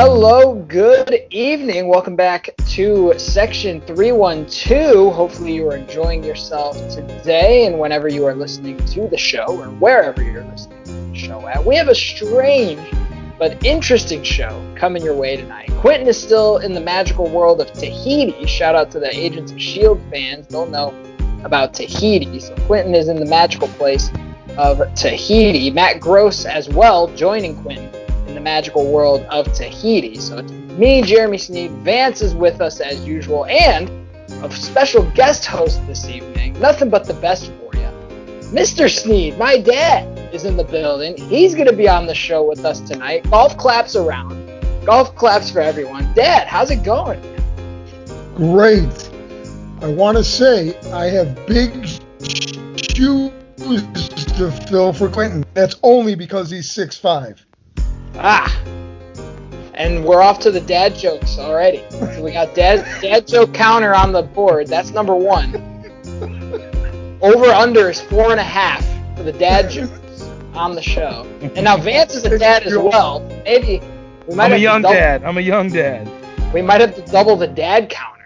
Hello, good evening. Welcome back to section 312. Hopefully, you are enjoying yourself today and whenever you are listening to the show or wherever you're listening to the show at. We have a strange but interesting show coming your way tonight. Quentin is still in the magical world of Tahiti. Shout out to the Agents of S.H.I.E.L.D. fans. They'll know about Tahiti. So, Quentin is in the magical place of Tahiti. Matt Gross as well joining Quentin magical world of Tahiti. So it's me, Jeremy Sneed. Vance is with us as usual, and a special guest host this evening. Nothing but the best for you. Mr. Sneed, my dad, is in the building. He's going to be on the show with us tonight. Golf claps around. Golf claps for everyone. Dad, how's it going? Great. I want to say I have big shoes to fill for Quentin. That's only because he's six five. Ah. And we're off to the dad jokes already. So we got dad dad joke counter on the board. That's number one. Over under is four and a half for the dad jokes on the show. And now Vance is a dad as well. Maybe we might. I'm a young double, dad. I'm a young dad. We might have to double the dad counter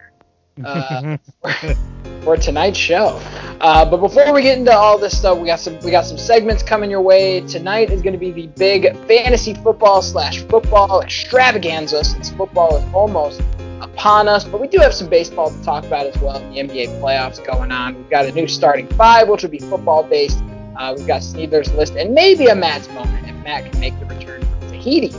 uh, for, tonight's show. Uh, but before we get into all this stuff, we got some we got some segments coming your way. Tonight is going to be the big fantasy football slash football extravaganza since football is almost upon us. But we do have some baseball to talk about as well. The NBA playoffs going on. We've got a new starting five, which will be football based. Uh, we've got Sneedler's list and maybe a Matt's moment if Matt can make the return from Tahiti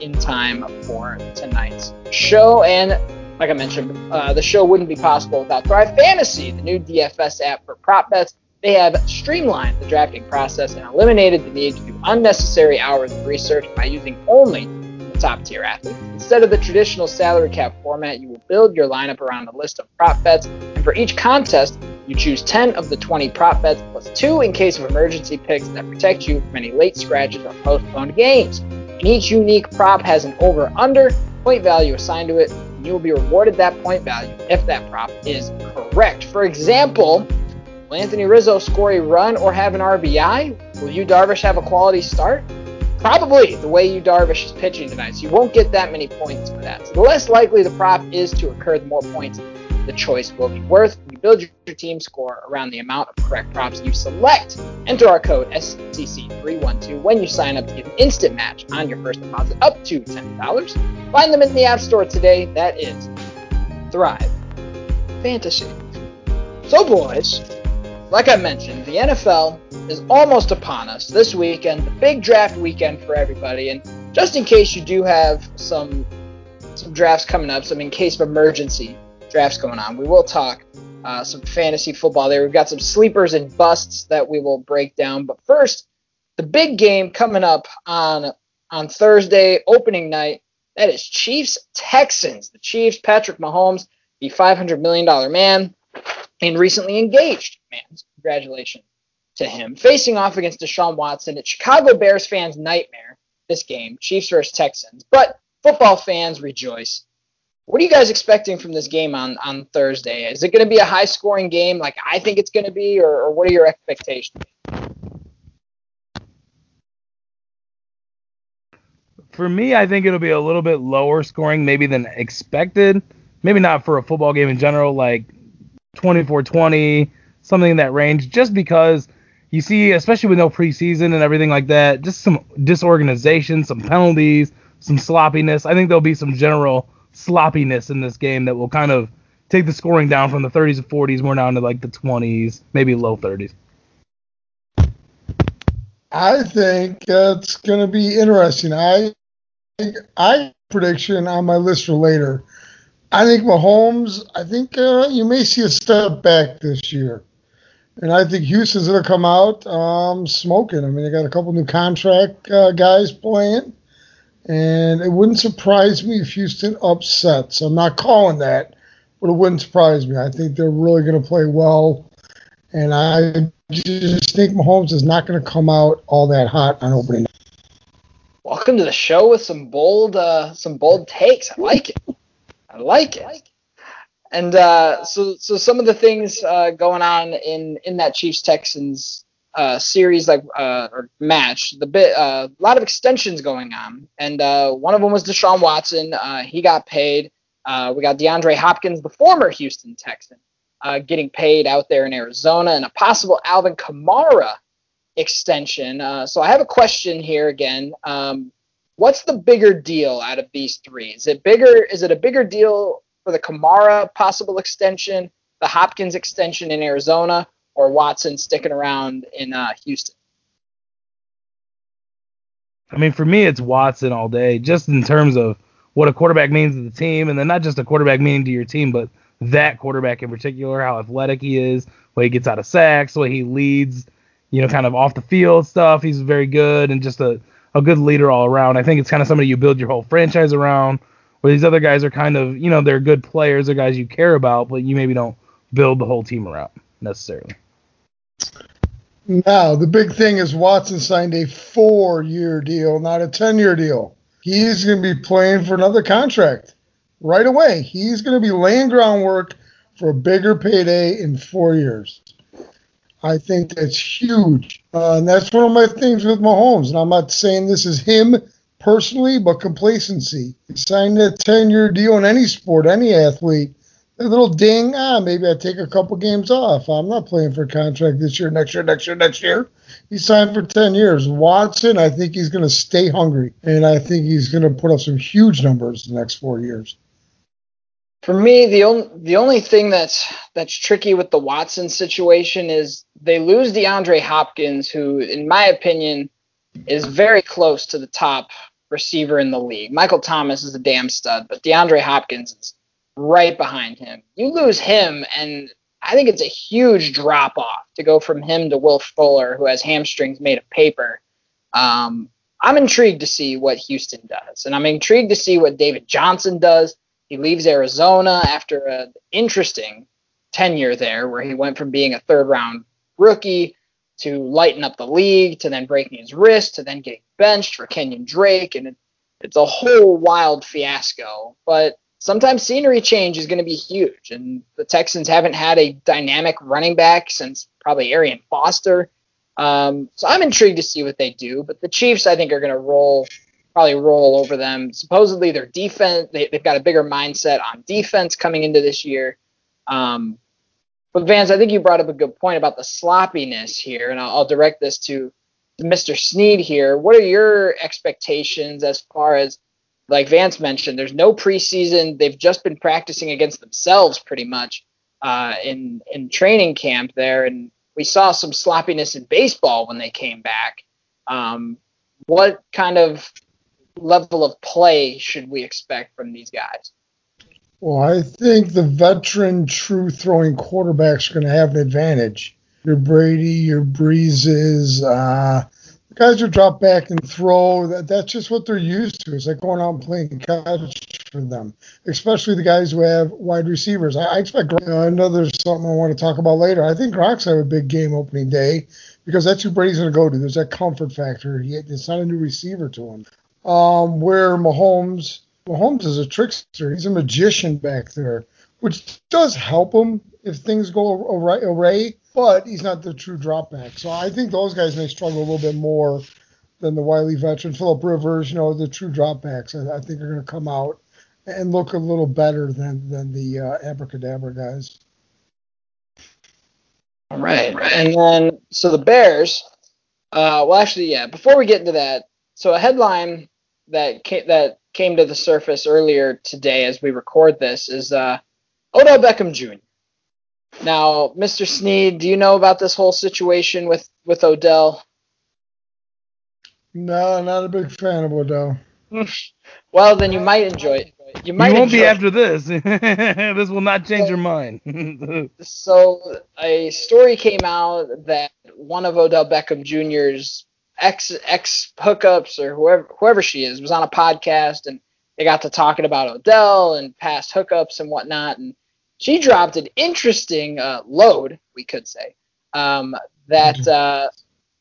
in time for tonight's show. And like I mentioned, uh, the show wouldn't be possible without Thrive Fantasy, the new DFS app for prop bets. They have streamlined the drafting process and eliminated the need to do unnecessary hours of research by using only the top tier athletes. Instead of the traditional salary cap format, you will build your lineup around a list of prop bets, and for each contest, you choose 10 of the 20 prop bets plus 2 in case of emergency picks that protect you from any late scratches or postponed games. Each unique prop has an over under point value assigned to it, And you will be rewarded that point value if that prop is correct. For example, will Anthony Rizzo score a run or have an RBI? Will Yu Darvish have a quality start? Probably the way Yu Darvish is pitching tonight. So you won't get that many points for that. So the less likely the prop is to occur, the more points the choice will be worth. You build your team score around the amount of correct props you select. Enter our code SCC312 when you sign up to get an instant match on your first deposit up to $10. Find them in the App Store today. That is Thrive Fantasy. So, boys, like I mentioned, the NFL is almost upon us this weekend, the big draft weekend for everybody. And just in case you do have some some drafts coming up, some in case of emergency drafts going on. We will talk uh, some fantasy football there. We've got some sleepers and busts that we will break down. But first, the big game coming up on on Thursday, opening night. That is Chiefs Texans. The Chiefs, Patrick Mahomes, the 500 million dollar man, and recently engaged man. Congratulations to him. Facing off against Deshaun Watson, it's Chicago Bears fans' nightmare. This game, Chiefs versus Texans, but football fans rejoice what are you guys expecting from this game on, on Thursday? Is it going to be a high scoring game like I think it's going to be, or, or what are your expectations? For me, I think it'll be a little bit lower scoring maybe than expected. Maybe not for a football game in general, like 24 20, something in that range, just because you see, especially with no preseason and everything like that, just some disorganization, some penalties, some sloppiness. I think there'll be some general sloppiness in this game that will kind of take the scoring down from the 30s and 40s more down to like the 20s, maybe low 30s. I think it's going to be interesting. I I prediction on my list for later. I think Mahomes. I think uh, you may see a step back this year, and I think Houston's going to come out um, smoking. I mean, they got a couple new contract uh, guys playing. And it wouldn't surprise me if Houston upsets. I'm not calling that, but it wouldn't surprise me. I think they're really going to play well. And I just think Mahomes is not going to come out all that hot on opening night. Welcome to the show with some bold, uh, some bold takes. I like it. I like it. And uh, so, so some of the things uh, going on in in that Chiefs Texans uh, series like uh, or match, the bit a uh, lot of extensions going on, and uh, one of them was Deshaun Watson. Uh, he got paid. Uh, we got DeAndre Hopkins, the former Houston Texan, getting paid out there in Arizona, and a possible Alvin Kamara extension. so I have a question here again. Um, what's the bigger deal out of these three? Is it bigger? Is it a bigger deal for the Kamara possible extension, the Hopkins extension in Arizona, or Watson sticking around in uh, Houston? I mean, for me, it's Watson all day, just in terms of what a quarterback means to the team, and then not just a quarterback meaning to your team, but that quarterback in particular, how athletic he is, way he gets out of sacks, the way he leads, you know, kind of off the field stuff. He's very good and just a, a good leader all around. I think it's kind of somebody you build your whole franchise around. Where these other guys are kind of, you know, they're good players, they're guys you care about, but you maybe don't build the whole team around necessarily. Now, the big thing is Watson signed a four year deal, not a 10 year deal. He's going to be playing for another contract right away. He's going to be laying groundwork for a bigger payday in four years. I think that's huge. Uh, and that's one of my things with Mahomes. And I'm not saying this is him personally, but complacency. Signed a 10 year deal in any sport, any athlete a little ding. Ah, maybe I take a couple games off. I'm not playing for a contract this year, next year, next year, next year. He signed for 10 years. Watson, I think he's going to stay hungry, and I think he's going to put up some huge numbers the next four years. For me, the only the only thing that's that's tricky with the Watson situation is they lose DeAndre Hopkins, who, in my opinion, is very close to the top receiver in the league. Michael Thomas is a damn stud, but DeAndre Hopkins is right behind him. You lose him, and I think it's a huge drop off to go from him to Will Fuller, who has hamstrings made of paper. Um, I'm intrigued to see what Houston does, and I'm intrigued to see what David Johnson does. He leaves Arizona after an interesting tenure there, where he went from being a third round rookie to lighten up the league to then breaking his wrist to then getting benched for Kenyan Drake, and it, it's a whole wild fiasco. But sometimes scenery change is going to be huge. And the Texans haven't had a dynamic running back since probably Arian Foster. Um, so I'm intrigued to see what they do. But the Chiefs, I think, are going to roll, probably roll over them. Supposedly, their defense, they, have got a bigger mindset on defense coming into this year. Um, but Vance, I think you brought up a good point about the sloppiness here, and I'll, I'll direct this to, to Mr. Sneed here. What are your expectations as far as like Vance mentioned, there's no preseason. They've just been practicing against themselves pretty much uh, in in training camp there, and we saw some sloppiness in baseball when they came back. Um, what kind of level of play should we expect from these guys? Well, I think the veteran, true throwing quarterbacks are going to have an advantage. Your Brady, your Breezes, uh, guys who drop back and throw, that, that's just what they're used to. It's like going out and playing catch for them, especially the guys who have wide receivers. I, I expect uh, another something I want to talk about later. I think Gronk's have a big game opening day because that's who Brady's going to go to. There's that comfort factor. He, it's not a new receiver to him. Um, where Mahomes, Mahomes is a trickster. He's a magician back there, which does help him if things go awry but he's not the true drop back. So I think those guys may struggle a little bit more than the Wiley veteran, Philip Rivers, you know, the true drop backs. I, I think are going to come out and look a little better than than the uh, abracadabra guys. All right, and then so the Bears. Uh, well, actually, yeah. Before we get into that, so a headline that came, that came to the surface earlier today as we record this is uh, Odell Beckham Jr. Now, Mr. Sneed, do you know about this whole situation with with Odell? No, not a big fan of Odell. well, then you might enjoy it. You might. You won't be after this. this will not change your mind. so, a story came out that one of Odell Beckham Jr.'s ex ex hookups or whoever whoever she is was on a podcast and they got to talking about Odell and past hookups and whatnot and she dropped an interesting uh, load, we could say, um, that mm-hmm.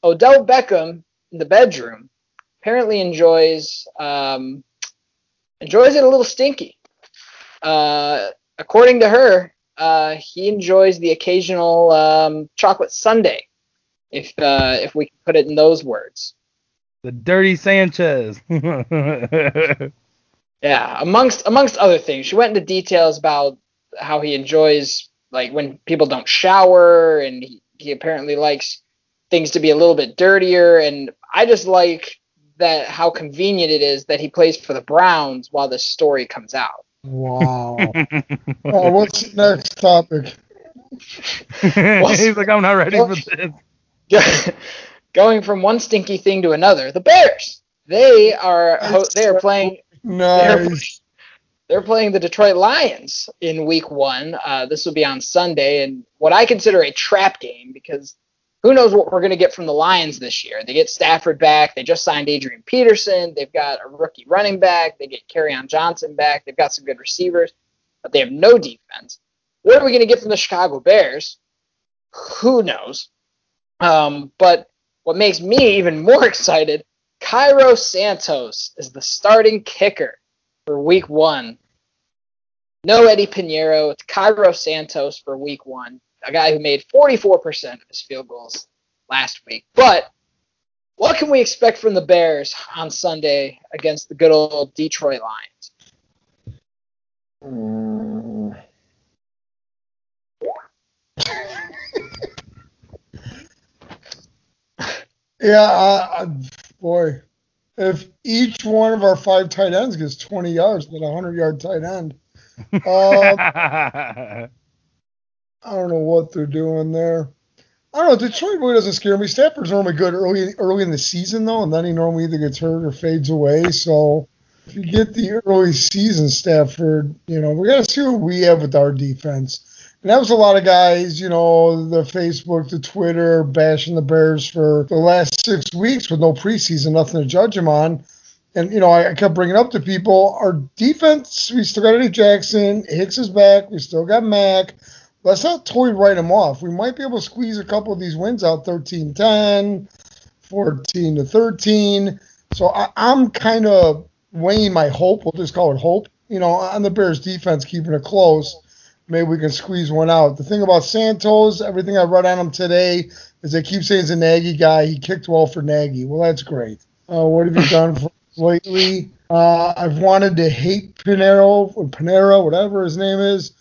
uh, Odell Beckham in the bedroom apparently enjoys um, enjoys it a little stinky. Uh, according to her, uh, he enjoys the occasional um, chocolate sundae if uh, if we can put it in those words. The dirty Sanchez. yeah, amongst amongst other things, she went into details about how he enjoys like when people don't shower, and he, he apparently likes things to be a little bit dirtier. And I just like that how convenient it is that he plays for the Browns while this story comes out. Wow. oh, what's the next topic? He's like, I'm not ready for this. Going from one stinky thing to another, the Bears. They are they are playing. Nice. They're, playing the Detroit Lions in Week One. Uh, this will be on Sunday, and what I consider a trap game because who knows what we're going to get from the Lions this year? They get Stafford back. They just signed Adrian Peterson. They've got a rookie running back. They get on Johnson back. They've got some good receivers, but they have no defense. What are we going to get from the Chicago Bears? Who knows? Um, but what makes me even more excited, Cairo Santos is the starting kicker for week one. No Eddy Piñeiro. It's Cairo Santos for week one a guy who made 44% of his field goals last week. But what can we expect from the Bears on Sunday against the good old Detroit Lions? Mm. yeah, uh, boy, if each one of our five tight ends gets 20 yards, then a 100 yard tight end. Um, I don't know what they're doing there. I don't know. Detroit really doesn't scare me. Stafford's normally good early early in the season though, and then he normally either gets hurt or fades away. So if you get the early season Stafford, you know we got to see what we have with our defense. And that was a lot of guys, you know, the Facebook, the Twitter, bashing the Bears for the last six weeks with no preseason, nothing to judge them on. And you know, I kept bringing up to people our defense. We still got Eddie Jackson. Hicks is back. We still got Mack let's not totally write them off. We might be able to squeeze a couple of these wins out 13 10, 14 to 13. So I, am kind of weighing my hope. We'll just call it hope. You know, on the Bears defense, keeping it close. Maybe we can squeeze one out. The thing about Santos, everything I read on him today is they keep saying he's a Nagy guy. He kicked well for Nagy. Well, that's great. Uh, what have you done for lately? Uh, I've wanted to hate Pinero or Panera, whatever his name is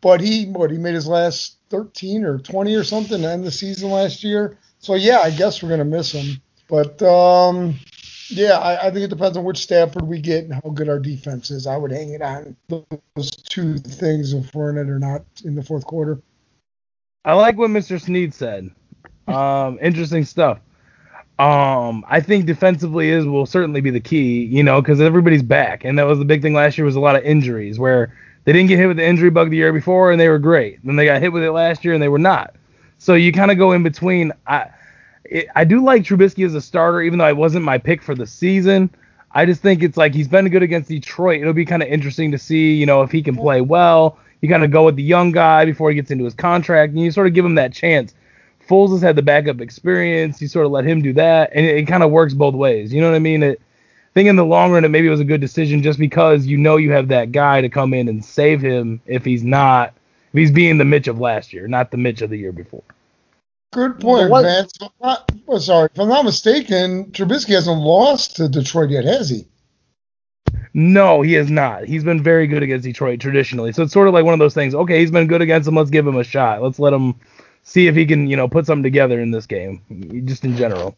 but he what he made his last 13 or 20 or something to end the season last year. So yeah, I guess we're gonna miss him. But um, yeah, I, I, think it depends on which Stafford we get and how good our defense is. I would hang it on those two things if we're in it or not in the fourth quarter. I like what Mr. Sneed said. Um, interesting stuff. Um, I think defensively is will certainly be the key, you know, because everybody's back, and that was the big thing last year was a lot of injuries where they didn't get hit with the injury bug the year before, and they were great. Then they got hit with it last year, and they were not. So you kind of go in between. I it, I do like Trubisky as a starter, even though I wasn't my pick for the season. I just think it's like he's been good against Detroit. It'll be kind of interesting to see, you know, if he can play well. You kind of go with the young guy before he gets into his contract, and you sort of give him that chance. Foles has had the backup experience. You sort of let him do that, and it, it kind of works both ways. You know what I mean? It, think in the long run, it maybe was a good decision just because you know you have that guy to come in and save him if he's not, if he's being the Mitch of last year, not the Mitch of the year before. Good point, well, Vance. Not, well, sorry, if I'm not mistaken, Trubisky hasn't lost to Detroit yet, has he? No, he has not. He's been very good against Detroit traditionally. So it's sort of like one of those things. Okay, he's been good against him. Let's give him a shot. Let's let him see if he can, you know, put something together in this game, just in general.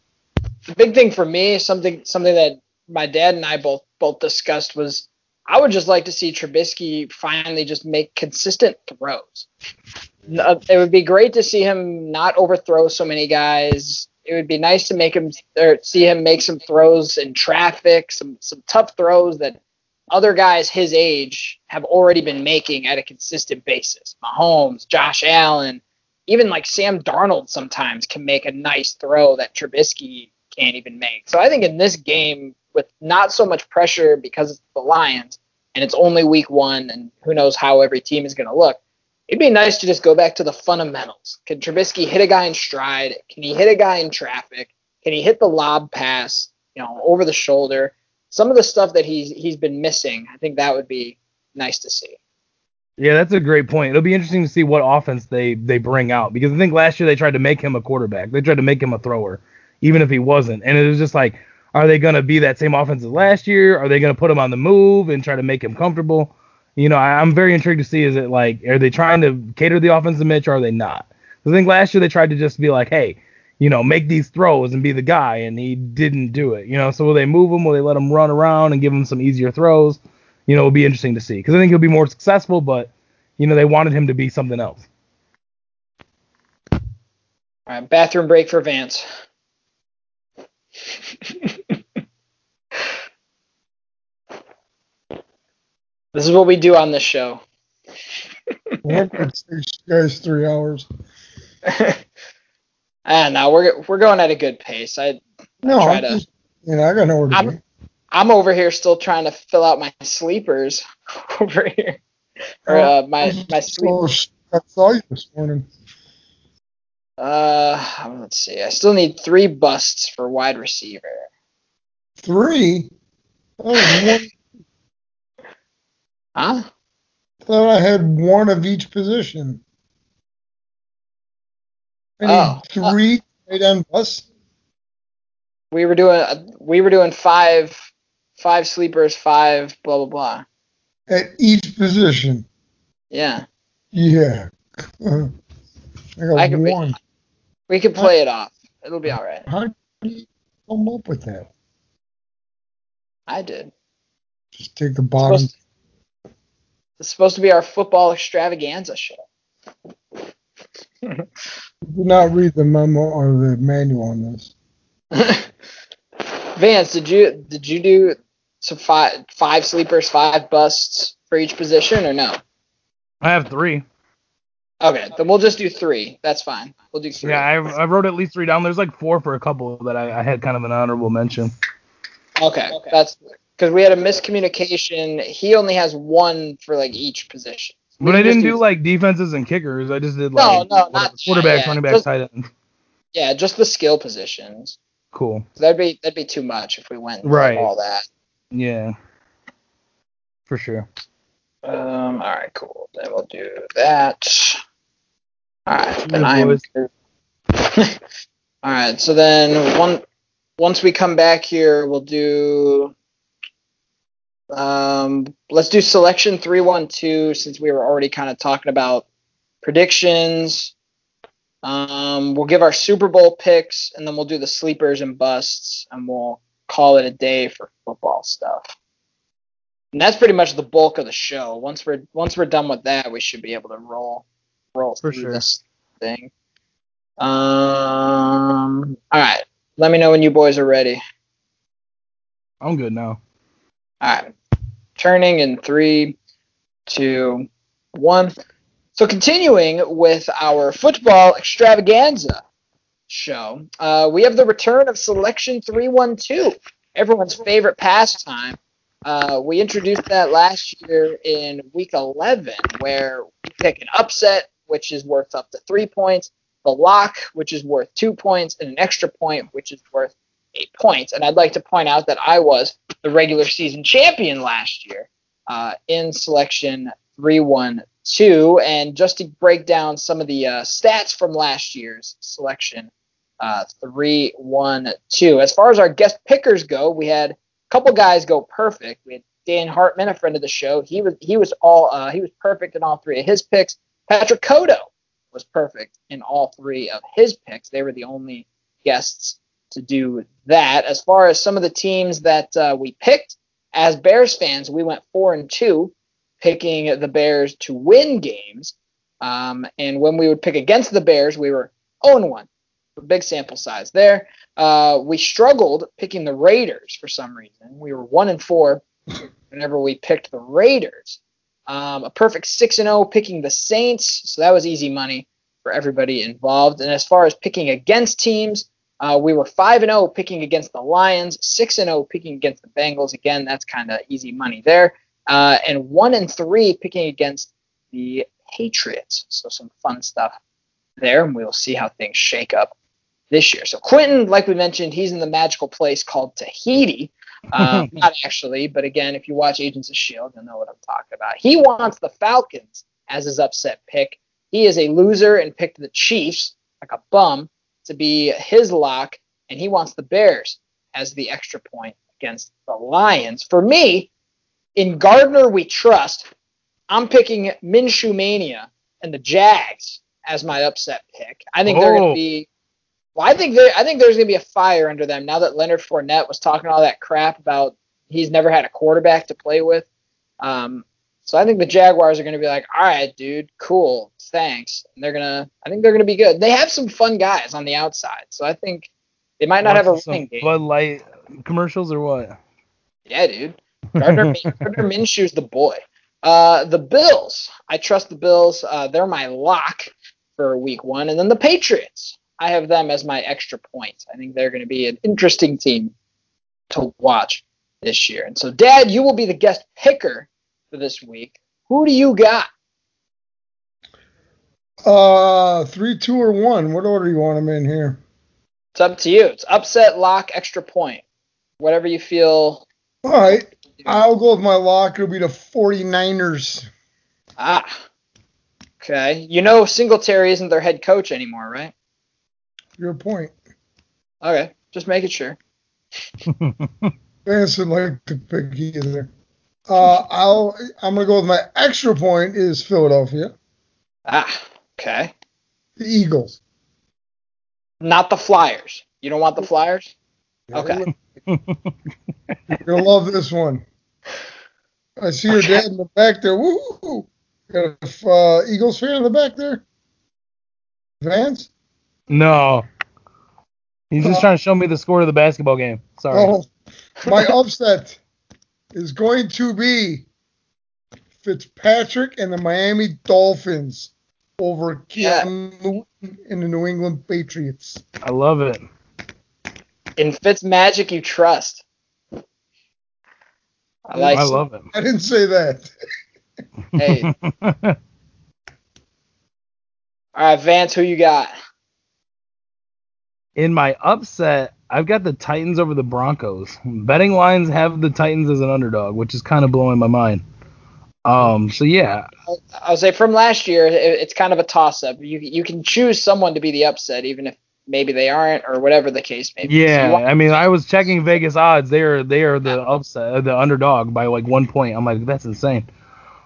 The big thing for me, something something that my dad and I both both discussed was I would just like to see Trubisky finally just make consistent throws. Uh, it would be great to see him not overthrow so many guys. It would be nice to make him or see him make some throws in traffic, some some tough throws that other guys his age have already been making at a consistent basis. Mahomes, Josh Allen, even like Sam Darnold sometimes can make a nice throw that Trubisky can't even make. So I think in this game, with not so much pressure because it's the Lions and it's only week one and who knows how every team is going to look. It'd be nice to just go back to the fundamentals. Can Trubisky hit a guy in stride? Can he hit a guy in traffic? Can he hit the lob pass, you know, over the shoulder? Some of the stuff that he's he's been missing, I think that would be nice to see. Yeah, that's a great point. It'll be interesting to see what offense they they bring out because I think last year they tried to make him a quarterback. They tried to make him a thrower, even if he wasn't. And it was just like, are they going to be that same offense as last year? Are they going to put him on the move and try to make him comfortable? You know, I, am very intrigued to see is it like are they trying to cater the offense to Mitch or are they not? I think last year they tried to just be like, hey, you know, make these throws and be the guy, and he didn't do it. You know, so will they move him? Will they let him run around and give him some easier throws? You know, it'll be interesting to see because I think he'll be more successful, but you know, they wanted him to be something else. All right, bathroom break for Vance. this is what we do on this show. What could take you guys three hours? ah, no, we're we're going at a good pace. I, no, I to. just, you know, I got nowhere to I'm, be. I'm over here still trying to fill out my sleepers over here, or Oh, uh, my my sleep. Oh, I saw you this morning. Uh, let's see. I still need three busts for wide receiver. Three. One. Huh? thought I had one of each position. I need Oh. three tight end busts. We were doing we were doing five five sleepers, five blah blah blah. at each position. Yeah, Yeah. Uh, I got I could one. we could play it off. It'll be all right. How do you come up with that? I did. Just take the bottom. Supposed, it's supposed to be our football extravaganza show. Do not read the memo or the manual on this. Vance, did you did you do some five five sleepers, five busts for each position or no? I have three. Okay, then we'll just do three. That's fine. We'll do three. Yeah, I, I wrote at least three down. There's like four for a couple that I, I had kind of an honorable mention. Okay, that's because we had a miscommunication. He only has one for like each position. We But I didn't do like defenses and kickers. I just did like no, whatever, not- quarterbacks, yeah, running backs, just- tight ends. yeah, just the skill positions. Cool. That'd be that'd be too much if we went Right. all that. Yeah. For sure. Um. All right. Cool. Then we'll do that. All right. Then I am. all right. So then one once we come back here, we'll do. Um. Let's do selection three one two since we were already kind of talking about predictions. Um. We'll give our Super Bowl picks and then we'll do the sleepers and busts and we'll call it a day for football stuff. And that's pretty much the bulk of the show. Once we're once we're done with that, we should be able to roll roll For through sure. this thing. Um. All right. Let me know when you boys are ready. I'm good now. All right. Turning in three, two, one. So continuing with our football extravaganza show, uh, we have the return of Selection 312, everyone's favorite pastime. Uh, we introduced that last year in week 11, where we pick an upset, which is worth up to three points, the lock, which is worth two points, and an extra point, which is worth eight points. And I'd like to point out that I was the regular season champion last year uh, in selection 312. And just to break down some of the uh, stats from last year's selection uh, 312. As far as our guest pickers go, we had a couple guys go perfect. We had Dan Hartman, a friend of the show. He was he was all uh, he was perfect in all three of his picks. Patrick Kodo was perfect in all three of his picks. They were the only guests to do that. As far as some of the teams that uh, we picked, as Bears fans, we went four and two, picking the Bears to win games. Um, and when we would pick against the Bears, we were 0 and 1. Big sample size there. Uh, we struggled picking the Raiders for some reason. We were 1 and 4 whenever we picked the Raiders. Um, a perfect 6 and 0 picking the Saints. So that was easy money for everybody involved. And as far as picking against teams, uh, we were 5 and 0 picking against the Lions, 6 and 0 picking against the Bengals. Again, that's kind of easy money there. Uh, and 1 and 3 picking against the Patriots. So some fun stuff there, and we'll see how things shake up this year. So Quentin, like we mentioned, he's in the magical place called Tahiti. Um, not actually, but again, if you watch Agents of Shield, you'll know what I'm talking about. He wants the Falcons as his upset pick. He is a loser and picked the Chiefs like a bum to be his lock, and he wants the Bears as the extra point against the Lions. For me, in Gardner we trust. I'm picking Minshew Mania and the Jags as my upset pick. I think they're going Oh. to be. Well, I think they I think there's going to be a fire under them now that Leonard Fournette was talking all that crap about he's never had a quarterback to play with. Um, so I think the Jaguars are going to be like, all right, dude, cool, thanks. And they're gonna, I think they're going to be good. They have some fun guys on the outside, so I think they might not have a running game. Bud Light commercials or what? Yeah, dude. Gardner, Gardner Minshew's the boy. Uh, the Bills. I trust the Bills. Uh, they're my lock for week one. And then the Patriots. I have them as my extra point. I think they're going to be an interesting team to watch this year. And so, Dad, you will be the guest picker for this week. Who do you got? Uh, three, two, or one. What order you want them in here? It's up to you. It's upset, lock, extra point. Whatever you feel. All right. I'll go with my lock. It'll be the 49ers. Ah. Okay. You know Singletary isn't their head coach anymore, right? Your point. Okay. Just making sure. Vance would like to pick either. Uh, I'll. I'm gonna go with my extra point is Philadelphia, Ah. Okay. the Eagles. Not the Flyers. You don't want the Flyers? Okay. You're gonna love this one. I see your dad in the back there. Woo! Got a uh, Eagles fan in the back there. Vance. No. He's just Uh, trying to show me the score of the basketball game. Sorry. Oh, my upset is going to be Fitzpatrick and the Miami Dolphins over Yeah. Keanu and the New England Patriots. I love it. In Fitz Magic, you trust. I like. I love it. I didn't say that. Hey, All right, Vance, who you got? In my upset, I've got the Titans over the Broncos. Betting lines have the Titans as an underdog, which is kind of blowing my mind. Um, so yeah, I'll say from last year, it- it's kind of a toss-up. You you can choose someone to be the upset, even if maybe they aren't, or whatever the case may be. Yeah. want- I mean, I was checking Vegas odds. They are they are the upset, uh, the underdog by like one point. I'm like, that's insane.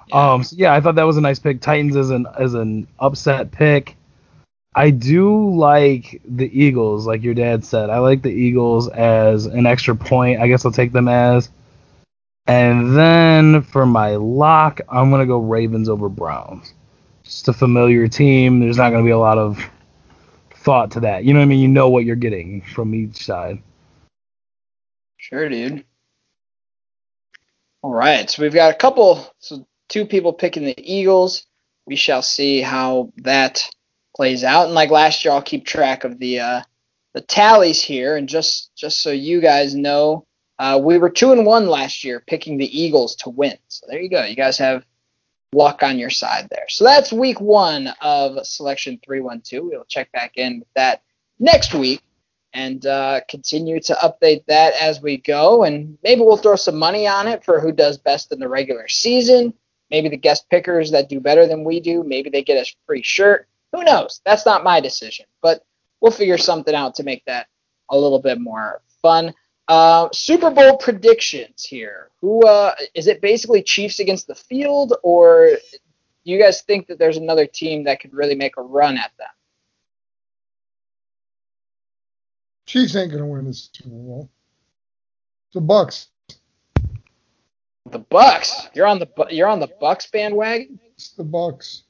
Yeah. Um, so yeah, I thought that was a nice pick. Titans as an as an upset pick. I do like the Eagles, like your dad said. I like the Eagles as an extra point. I guess I'll take them as. And then for my lock, I'm gonna go Ravens over Browns. Just a familiar team. There's not gonna be a lot of thought to that. You know what I mean? You know what you're getting from each side. Sure, dude. All right, so we've got a couple, so two people picking the Eagles. We shall see how that plays out. And like last year, I'll keep track of the uh, the tallies here. And just just so you guys know, uh, we were two and one last year, picking the Eagles to win. So there you go. You guys have luck on your side there. So that's week one of selection three one two. We'll check back in with that next week and uh, continue to update that as we go. And maybe we'll throw some money on it for who does best in the regular season. Maybe the guest pickers that do better than we do, maybe they get a free shirt. Who knows? That's not my decision, but we'll figure something out to make that a little bit more fun. Uh, Super Bowl predictions here. Who uh, is it? Basically, Chiefs against the field, or do you guys think that there's another team that could really make a run at them? Chiefs ain't gonna win this Super Bowl. The Bucks. The Bucks. You're on the you're on the Bucks bandwagon. It's the Bucks.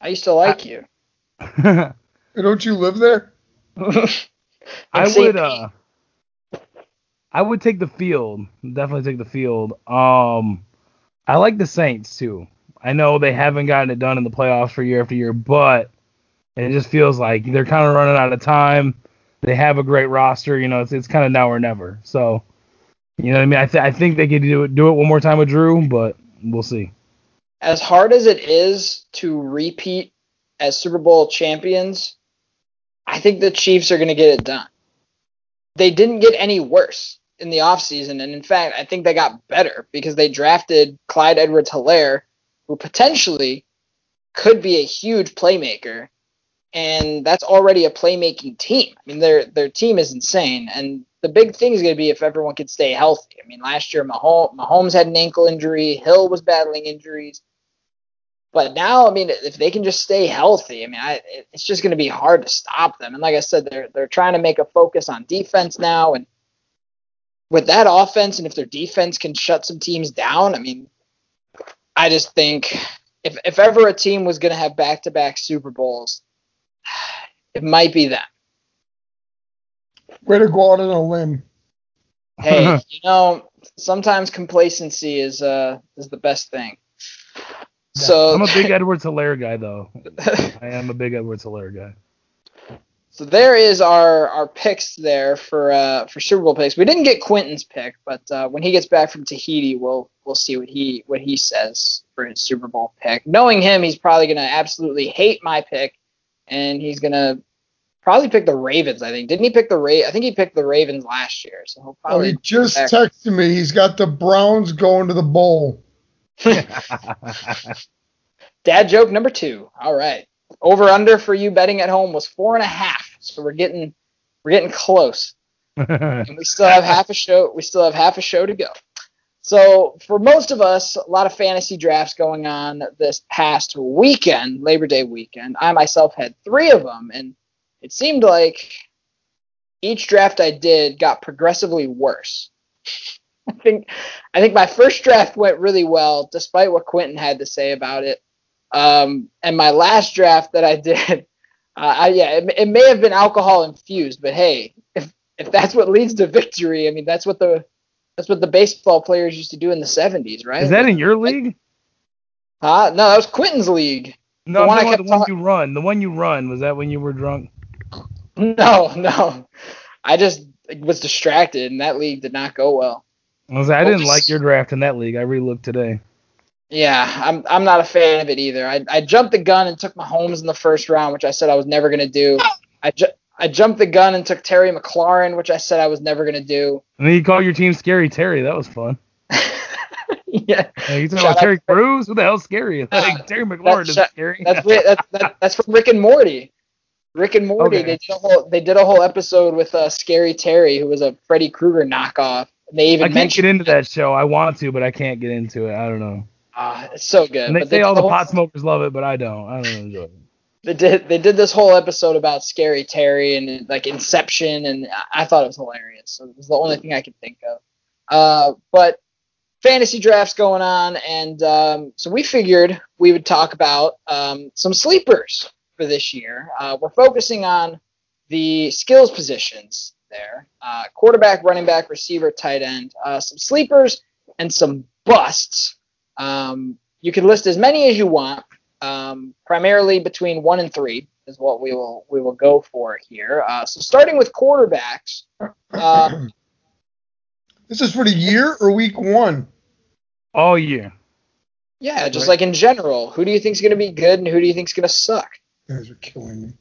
I used to like you. Hey, don't you live there? I would uh I would take the field. Definitely take the field. Um I like the Saints too. I know they haven't gotten it done in the playoffs for year after year, but it just feels like they're kind of running out of time. They have a great roster, you know, it's it's kind of now or never. So, you know what I mean? I, th- I think they could do it do it one more time with Drew, but we'll see. as hard as it is to repeat as Super Bowl champions, I think the Chiefs are going to get it done. They didn't get any worse in the offseason. And in fact, I think they got better because they drafted Clyde Edwards Helaire, who potentially could be a huge playmaker, and that's already a playmaking team. I mean, their their team is insane, and the big thing is going to be if everyone can stay healthy. I mean, last year Mahomes, Mahomes had an ankle injury, Hill was battling injuries. But now, I mean, if they can just stay healthy, I mean, I, it's just going to be hard to stop them. And like I said, they're they're trying to make a focus on defense now, and with that offense, and if their defense can shut some teams down, I mean, I just think if if ever a team was going to have back to back Super Bowls, it might be them. Way to go out on a limb. Hey, you know, sometimes complacency is uh is the best thing. So I'm a big Edwards Helaire guy though. I am a big Edwards Helaire guy. So there is our our picks there for uh for Super Bowl picks. We didn't get Quentin's pick, but uh, when he gets back from Tahiti, we'll we'll see what he what he says for his Super Bowl pick. Knowing him, he's probably gonna absolutely hate my pick, and he's gonna probably pick the Ravens. I think didn't he pick the Ra- I think he picked the Ravens last year. So he'll Oh, probably he just back. texted me. He's got the Browns going to the bowl. Dad joke number two. All right. Over under for you betting at home was four and a half. So we're getting we're getting close. And we still have half a show we still have half a show to go. So for most of us, a lot of fantasy drafts going on this past weekend, Labor Day weekend. I myself had three of them, and it seemed like each draft I did got progressively worse. I think I think my first draft went really well, despite what Quentin had to say about it. Um, and my last draft that I did, uh, I, yeah, it, it may have been alcohol infused, but hey, if if that's what leads to victory, I mean that's what the that's what the baseball players used to do in the '70s, right? Is that in your league? Huh? No, that was Quentin's league. No, The one the one talk- you run. The one you run was that when you were drunk? No, no, I just was distracted, and that league did not go well. I was I didn't Oops. like your draft in that league. I relooked today. Yeah, I'm I'm not a fan of it either. I I jumped the gun and took Mahomes in the first round, which I said I was never gonna do. I ju- I jumped the gun and took Terry McLaurin, which I said I was never gonna do. And then you call your team Scary Terry. That was fun. yeah, you talking about Terry Crews? What the hell's scary? Like Terry McLaurin is scary. that's Ri- that's that's from Rick and Morty. Rick and Morty. Okay. They did a whole they did a whole episode with uh, Scary Terry, who was a Freddy Krueger knockoff. They I can't mentioned get into that show. I want to, but I can't get into it. I don't know. Ah, it's so good. And they But say did all the whole- pot smokers love it, but I don't. I don't enjoy it. they did they did this whole episode about Scary Terry and like Inception, and I- I thought it was hilarious. So it was the only thing I could think of. Uh, but fantasy drafts going on, and um, so we figured we would talk about um, some sleepers for this year. Uh, we're focusing on the skills positions there: uh, quarterback, running back, receiver, tight end. Uh, some sleepers and some busts. Um, you can list as many as you want um, primarily between one and three is what we will we will go for here. Uh, so starting with quarterbacks, uh, This is for the year or week one? All year. yeah, just Right. like in general, who do you think is going to be good and who do you think is going to suck? You guys are killing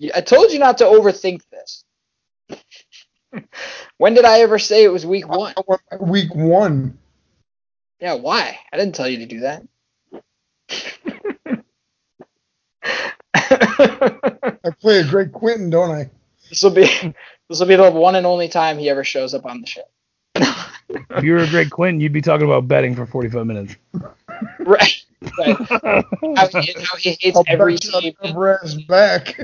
me. I told you not to overthink this. when did I ever say it was week one? Week one. Yeah, why? I didn't tell you to do that. I play a great Quentin, don't I? this will be this will be the one and only time he ever shows up on the show. If you were a great Quentin, you'd be talking about betting for 45 minutes. right. Right. How he, how he hates I'll every bet you team. I'll cover his back.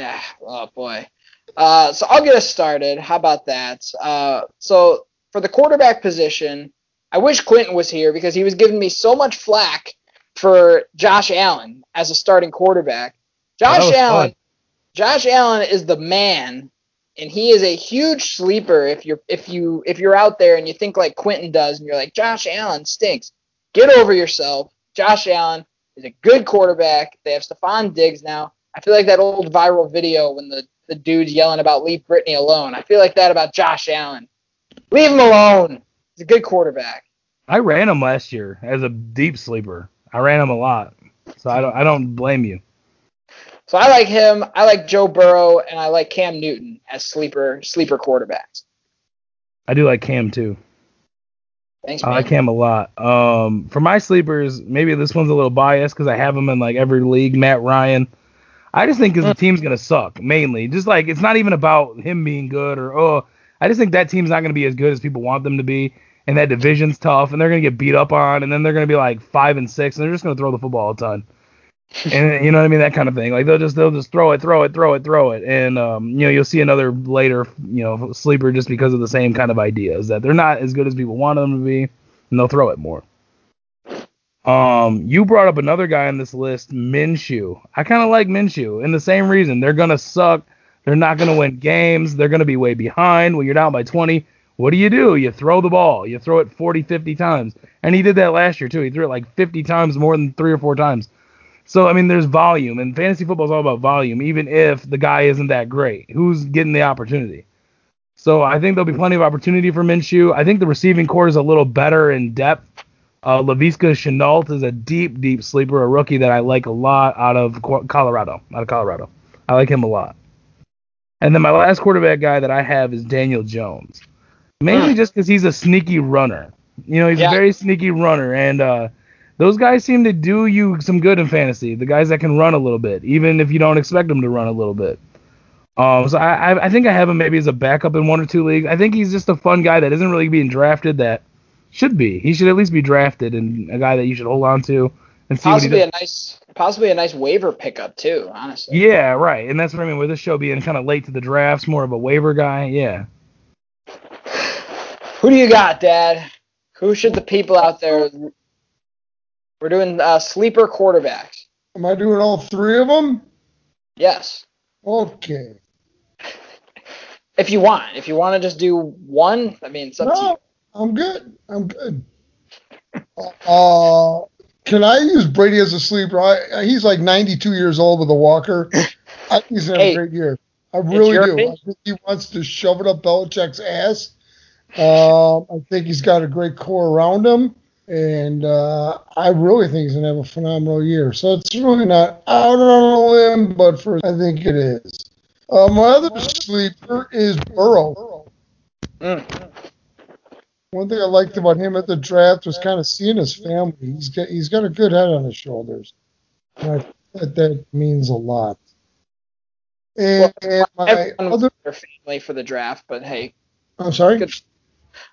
Yeah. Oh boy. Uh, so I'll get us started. How about that? Uh, so for the quarterback position, I wish Quentin was here because he was giving me so much flack for Josh Allen as a starting quarterback. Josh Allen. fun. Josh Allen is the man, and he is a huge sleeper. If you're if you if you're out there and you think like Quentin does, and you're like Josh Allen stinks, get over yourself. Josh Allen is a good quarterback. They have Stefon Diggs now. I feel like that old viral video when the the dude's yelling about leave Britney alone. I feel like that about Josh Allen. Leave him alone. He's a good quarterback. I ran him last year as a deep sleeper. I ran him a lot. So I don't I don't blame you. So I like him. I like Joe Burrow, and I like Cam Newton as sleeper sleeper quarterbacks. I do like Cam too. Thanks, I like Cam a lot. Um, for my sleepers, maybe this one's a little biased because I have him in like every league. Matt Ryan. I just think the team's gonna suck mainly. Just like it's not even about him being good or oh, I just think that team's not gonna be as good as people want them to be, and that division's tough, and they're gonna get beat up on, and then they're gonna be like five and six, and they're just gonna throw the football a ton. and you know what I mean, that kind of thing. Like they'll just they'll just throw it, throw it, throw it, throw it, and um, you know you'll see another later, you know, sleeper just because of the same kind of ideas that they're not as good as people want them to be, and they'll throw it more. Um, you brought up another guy on this list, Minshew. I kind of like Minshew, and the same reason. They're gonna suck. They're not gonna win games. They're gonna be way behind when you're down by 20. What do you do? You throw the ball. You throw it 40, 50 times, and he did that last year too. He threw it like 50 times more than three or four times. So I mean, there's volume, and fantasy football is all about volume. Even if the guy isn't that great, who's getting the opportunity? So I think there'll be plenty of opportunity for Minshew. I think the receiving corps is a little better in depth. Uh, Laviska Shenault is a deep, deep sleeper, a rookie that I like a lot out of Colorado. Out of Colorado, I like him a lot. And then my last quarterback guy that I have is Daniel Jones, mainly just because he's a sneaky runner. You know, he's Yeah. a very sneaky runner, and uh, those guys seem to do you some good in fantasy. The guys that can run a little bit, even if you don't expect them to run a little bit. Um, so I I think I have him maybe as a backup in one or two leagues. I think he's just a fun guy that isn't really being drafted that should be. He should at least be drafted and a guy that you should hold on to and see possibly what a nice, possibly a nice waiver pickup too. Honestly. Yeah, right. And that's what I mean with this show being kind of late to the drafts, more of a waiver guy. Yeah. Who do you got, Dad? Who should the people out there? We're doing uh, sleeper quarterbacks. Am I doing all three of them? Yes, Okay. if you want. If you want to just do one, I mean, it's up to you. No, I'm good. I'm good. Uh, can I use Brady as a sleeper? I, he's like 92 years old with a walker. I he's gonna Hey, a great year. I really do. opinion. I think he wants to shove it up Belichick's ass. Um, I think he's got a great core around him, and uh, I really think he's gonna have a phenomenal year. So it's really not out on a limb, but for I think it is. Uh, my other sleeper is Burrow. Mm. One thing I liked about him at the draft was kind of seeing his family. He's got he's got a good head on his shoulders. And I that that means a lot. And, and my Everyone was other, with their family for the draft, but hey, I'm sorry. good.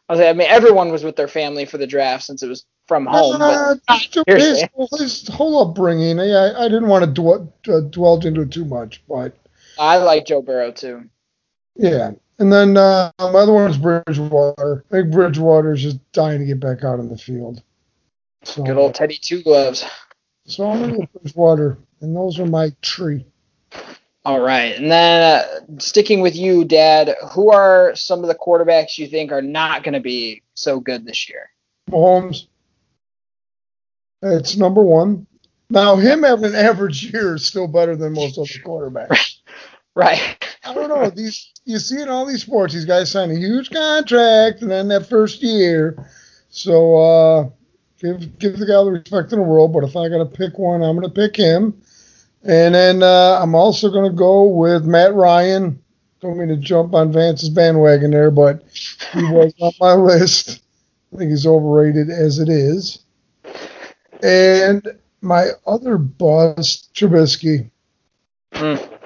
I was. I mean, everyone was with their family for the draft since it was from home. Uh, But his, his whole upbringing. I, I didn't want to dwell, uh, dwell into it too much, but I like Joe Burrow too. yeah. And then uh, my other one is Bridgewater. I think Bridgewater's just dying to get back out in the field. So, Good old Teddy Two Gloves. so I'm gonna go Bridgewater, and those are my tree. All right, and then uh, sticking with you, Dad, who are some of the quarterbacks you think are not going to be so good this year? Mahomes. It's number one. Now, him having an average year is still better than most other quarterbacks. Right. I don't know. These you see in all these sports, these guys sign a huge contract, and then that first year. So uh, give give the guy the respect in the world. But if I got to pick one, I'm going to pick him. And then uh, I'm also going to go with Matt Ryan. Don't mean to jump on Vance's bandwagon there, but he was on my list. I think he's overrated as it is. And my other boss, Trubisky. Mm.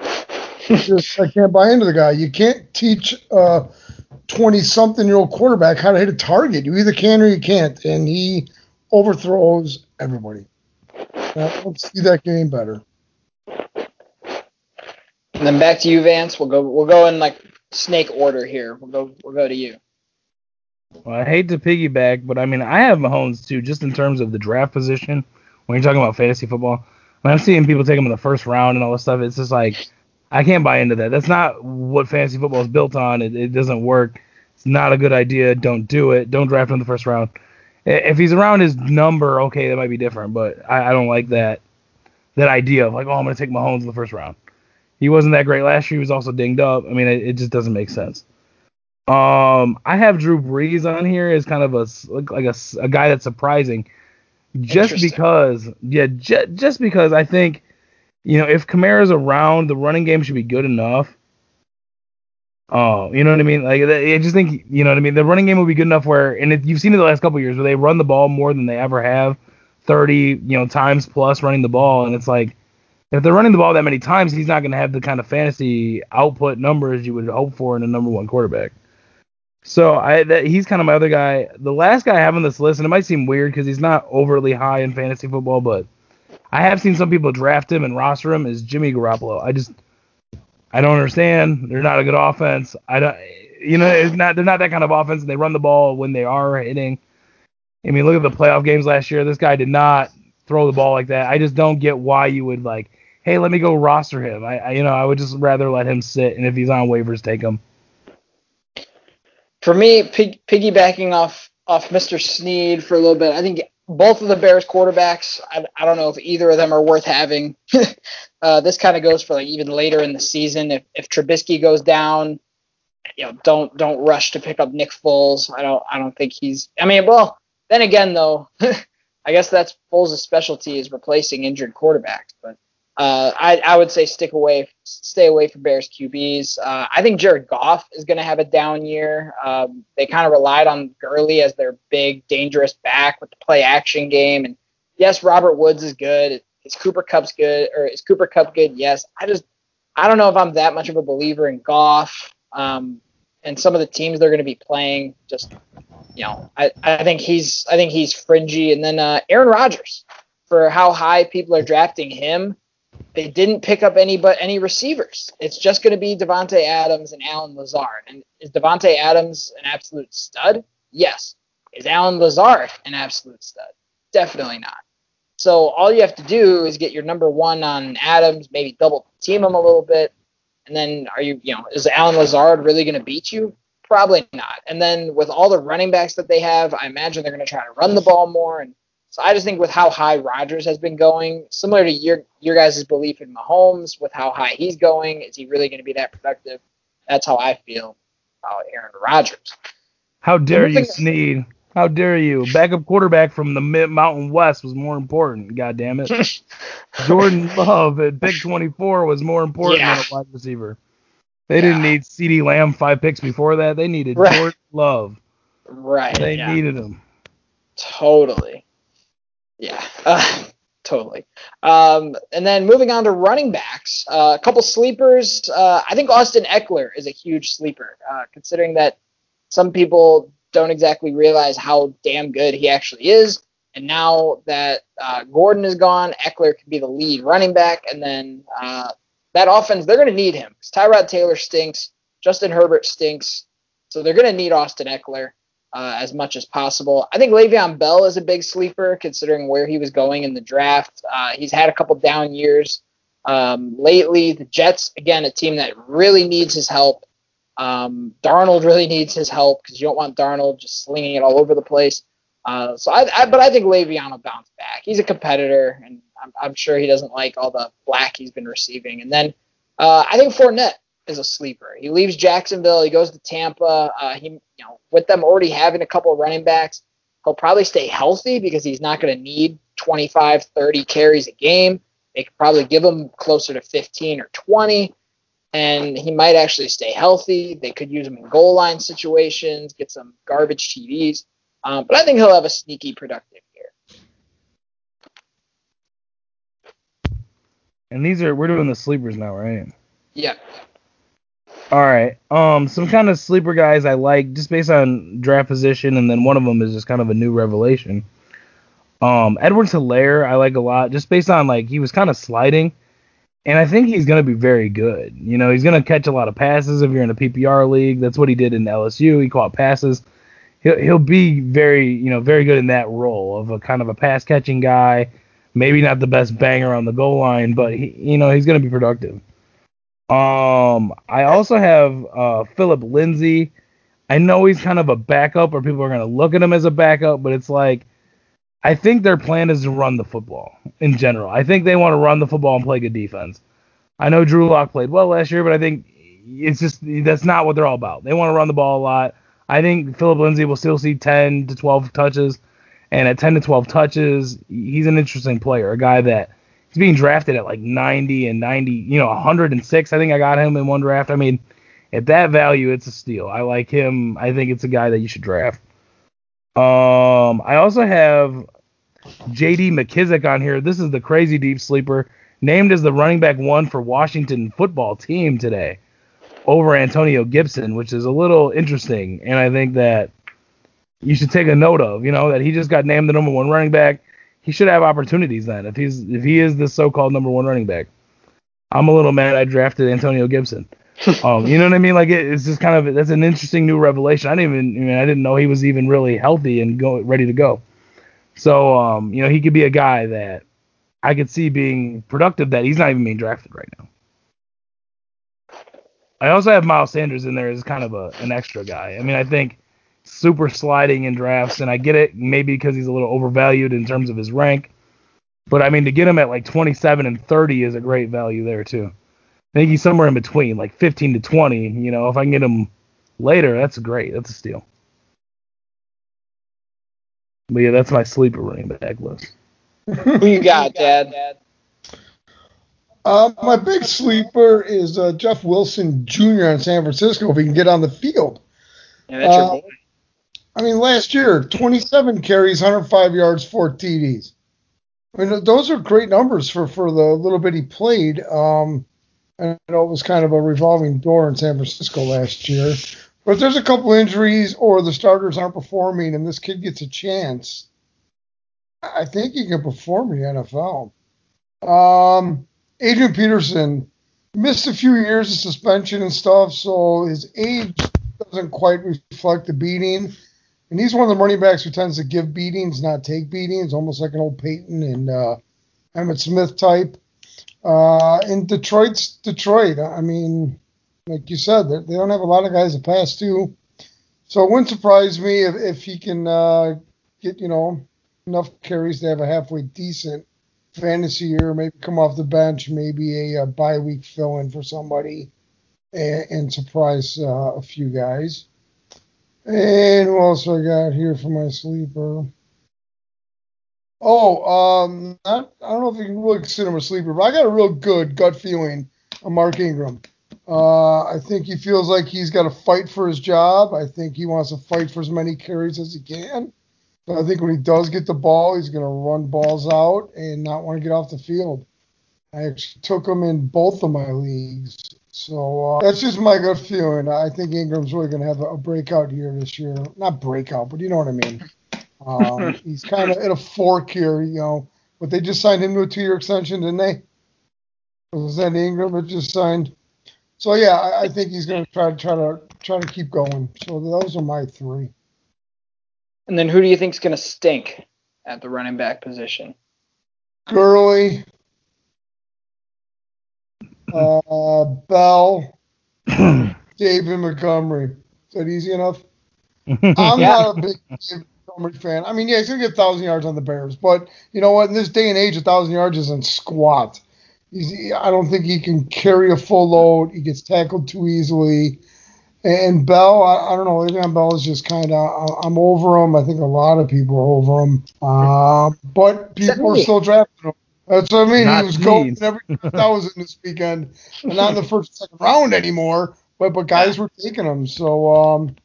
Just I can't buy into the guy. You can't teach a twenty-something-year-old quarterback how to hit a target. You either can or you can't, and he overthrows everybody. I don't see that getting better. And then back to you, Vance. We'll go. We'll go in like snake order here. We'll go. We'll go to you. Well, I hate to piggyback, but I mean, I have Mahomes too, just in terms of the draft position. When you're talking about fantasy football, when I'm seeing people take him in the first round and all this stuff, it's just like I can't buy into that. That's not what fantasy football is built on. It, it doesn't work. It's not a good idea. Don't do it. Don't draft him in the first round. If he's around his number, okay, that might be different. But I, I don't like that that idea of like, oh, I'm gonna take Mahomes in the first round. He wasn't that great last year. He was also dinged up. I mean, it, it just doesn't make sense. Um, I have Drew Brees on here as kind of a like a, a, guy that's surprising, just because yeah, j- just because I think you know if Kamara's around, the running game should be good enough. Oh, you know what I mean? Like I just think you know what I mean. The running game will be good enough where, and it, you've seen it the last couple years where they run the ball more than they ever have, 30 you know times plus running the ball, and it's like if they're running the ball that many times, he's not going to have the kind of fantasy output numbers you would hope for in a number one quarterback. So I that, he's kind of my other guy. The last guy I have on this list, and it might seem weird because he's not overly high in fantasy football, but I have seen some people draft him and roster him as Jimmy Garoppolo. I just I don't understand. They're not a good offense. I don't, you know, it's not they're not that kind of offense, and they run the ball when they are hitting. I mean, look at the playoff games last year. This guy did not throw the ball like that. I just don't get why you would like, hey, let me go roster him. I, I you know, I would just rather let him sit, and if he's on waivers, take him. For me, pig, piggybacking off off Mr. Sneed for a little bit, I think both of the Bears quarterbacks, I, I don't know if either of them are worth having. uh, this kind of goes for like even later in the season. If if Trubisky goes down, you know, don't don't rush to pick up Nick Foles. I don't I don't think he's. I mean, well, then again though, I guess that's Foles' specialty is replacing injured quarterbacks. But uh, I, I would say stick away, stay away from Bears QBs. Uh, I think Jared Goff is going to have a down year. Um, they kind of relied on Gurley as their big, dangerous back with the play action game. And yes, Robert Woods is good. Is Cooper Kupp's good, or is Cooper Kupp good? Yes. I just, I don't know if I'm that much of a believer in Goff. Um, and some of the teams they're going to be playing, just, you know, I, I think he's, I think he's fringy. And then uh, Aaron Rodgers, for how high people are drafting him they didn't pick up any but any receivers. It's just going to be Davante Adams and Allen Lazard. And is Davante Adams an absolute stud? Yes. Is Allen Lazard an absolute stud? Definitely not. So all you have to do is get your number one on Adams, maybe double team him a little bit, and then are you, you know, is Allen Lazard really going to beat you? Probably not. And then with all the running backs that they have, I imagine they're going to try to run the ball more and so I just think with how high Rodgers has been going, similar to your your guys' belief in Mahomes, with how high he's going, is he really going to be that productive? That's how I feel about Aaron Rodgers. How dare you, Sneed? How dare you? Backup quarterback from the Mid Mountain West was more important. God damn it. Jordan Love at pick 24 was more important yeah. than a wide receiver. They yeah. didn't need CeeDee Lamb five picks before that. They needed right. Jordan Love. Right. They yeah. needed him. Totally. Yeah, uh, totally. Um, and then moving on to running backs, uh, a couple sleepers. Uh, I think Austin Ekeler is a huge sleeper, uh, considering that some people don't exactly realize how damn good he actually is. And now that uh, Gordon is gone, Eckler can be the lead running back. And then uh, that offense, they're going to need him Tyrod Taylor stinks, Justin Herbert stinks. So they're going to need Austin Ekeler uh, as much as possible. I think Le'Veon Bell is a big sleeper considering where he was going in the draft. Uh, he's had a couple down years um, lately. The Jets, again, a team that really needs his help. Um, Darnold really needs his help because you don't want Darnold just slinging it all over the place. Uh, so I, I, but I think Le'Veon will bounce back. He's a competitor, and I'm, I'm sure he doesn't like all the flack he's been receiving. And then uh, I think Fournette is a sleeper. He leaves Jacksonville, he goes to Tampa. Uh, he, you know, with them already having a couple of running backs, he'll probably stay healthy because he's not going to need 25, 30 carries a game. They could probably give him closer to 15 or 20, and he might actually stay healthy. They could use him in goal line situations, get some garbage TDs. Um, but I think he'll have a sneaky productive year. And these are we're doing the sleepers now, right? Yeah. All right. Um, some kind of sleeper guys I like just based on draft position, and then one of them is just kind of a new revelation. Um, Edwards-Helaire I like a lot just based on like he was kind of sliding, and I think he's gonna be very good. You know, he's gonna catch a lot of passes if you're in a PPR league. That's what he did in LSU. He caught passes. He'll he'll be very you know very good in that role of a kind of a pass catching guy. Maybe not the best banger on the goal line, but he, you know he's gonna be productive. Um, I also have uh, Phillip Lindsay. I know he's kind of a backup, or people are going to look at him as a backup, but it's like I think their plan is to run the football in general. I think they want to run the football and play good defense. I know Drew Lock played well last year, but I think it's just that's not what they're all about. They want to run the ball a lot. I think Philip Lindsay will still see 10 to 12 touches, and at 10 to 12 touches, he's an interesting player, a guy that he's being drafted at like 90 and 90, you know, 106. I think I got him in one draft. I mean, At that value, it's a steal. I like him. I think it's a guy that you should draft. Um, I also have J.D. McKissic on here. This is the crazy deep sleeper, named as the running back one for Washington football team today over Antonio Gibson, which is a little interesting, and I think that you should take a note of. You know that he just got named the number one running back. He should have opportunities then if he's if he is the so-called number one running back. I'm a little mad I drafted Antonio Gibson. um, you know what I mean? Like it, it's just kind of that's an interesting new revelation. I didn't even I, mean, I didn't know he was even really healthy and go ready to go. So um, you know, he could be a guy that I could see being productive that he's not even being drafted right now. I also have Miles Sanders in there as kind of a an extra guy. I mean, I think super sliding in drafts, and I get it maybe because he's a little overvalued in terms of his rank. But I mean, to get him at like 27 and 30 is a great value there too. I think he's somewhere in between, like 15 to 20. You know, if I can get him later, that's great. That's a steal. But yeah, that's my sleeper running back list. Who you got, Dad? Uh, my big sleeper is uh, Jeff Wilson Jr. in San Francisco. If he can get on the field. Yeah, that's your Uh, boy. I mean, last year, 27 carries, 105 yards, four TDs. I mean, those are great numbers for, for the little bit he played. Um, I know it was kind of a revolving door in San Francisco last year. But there's a couple injuries or the starters aren't performing and this kid gets a chance, I think he can perform in the NFL. Um, Adrian Peterson missed a few years of suspension and stuff, so his age doesn't quite reflect the beating. And he's one of the running backs who tends to give beatings, not take beatings, almost like an old Payton and uh, Emmitt Smith type. Uh, in Detroit's Detroit, I mean, like you said, they they don't have a lot of guys to pass to. So it wouldn't surprise me if, if he can uh, get, you know, enough carries to have a halfway decent fantasy year, maybe come off the bench, maybe a, a bye week fill in for somebody and, and surprise uh, a few guys. And who else I got here for my sleeper? Oh, um, not, I don't know if you can really consider him a sleeper, but I got a real good gut feeling on Mark Ingram. Uh, I think he feels like he's got to fight for his job. I think he wants to fight for as many carries as he can. But I think when he does get the ball, he's going to run balls out and not want to get off the field. I actually took him in both of my leagues. So uh, that's just my gut feeling. I think Ingram's really going to have a, a breakout year this year. Not breakout, but you know what I mean. Um, he's kind of at a fork here, you know. But they just signed him to a two-year extension, didn't they? Was that Ingram that just signed? So yeah, I, I think he's going to try to try to try to keep going. So those are my three. And then who do you think's going to stink at the running back position? Gurley, uh, Bell, David Montgomery. Is that easy enough? I'm Yeah. not a big David Montgomery fan. I mean, yeah, he's gonna get thousand yards on the Bears, but you know what? In this day and age, a thousand yards isn't squat. He's, I don't think he can carry a full load. He gets tackled too easily. And Bell, I, I don't know. Le'Veon Bell is just kind of. I'm over him. I think a lot of people are over him. Uh, but people are still drafting him. That's what I mean. Not he was going every thousand this weekend, and not in the first second round anymore. But but guys were taking him. So um,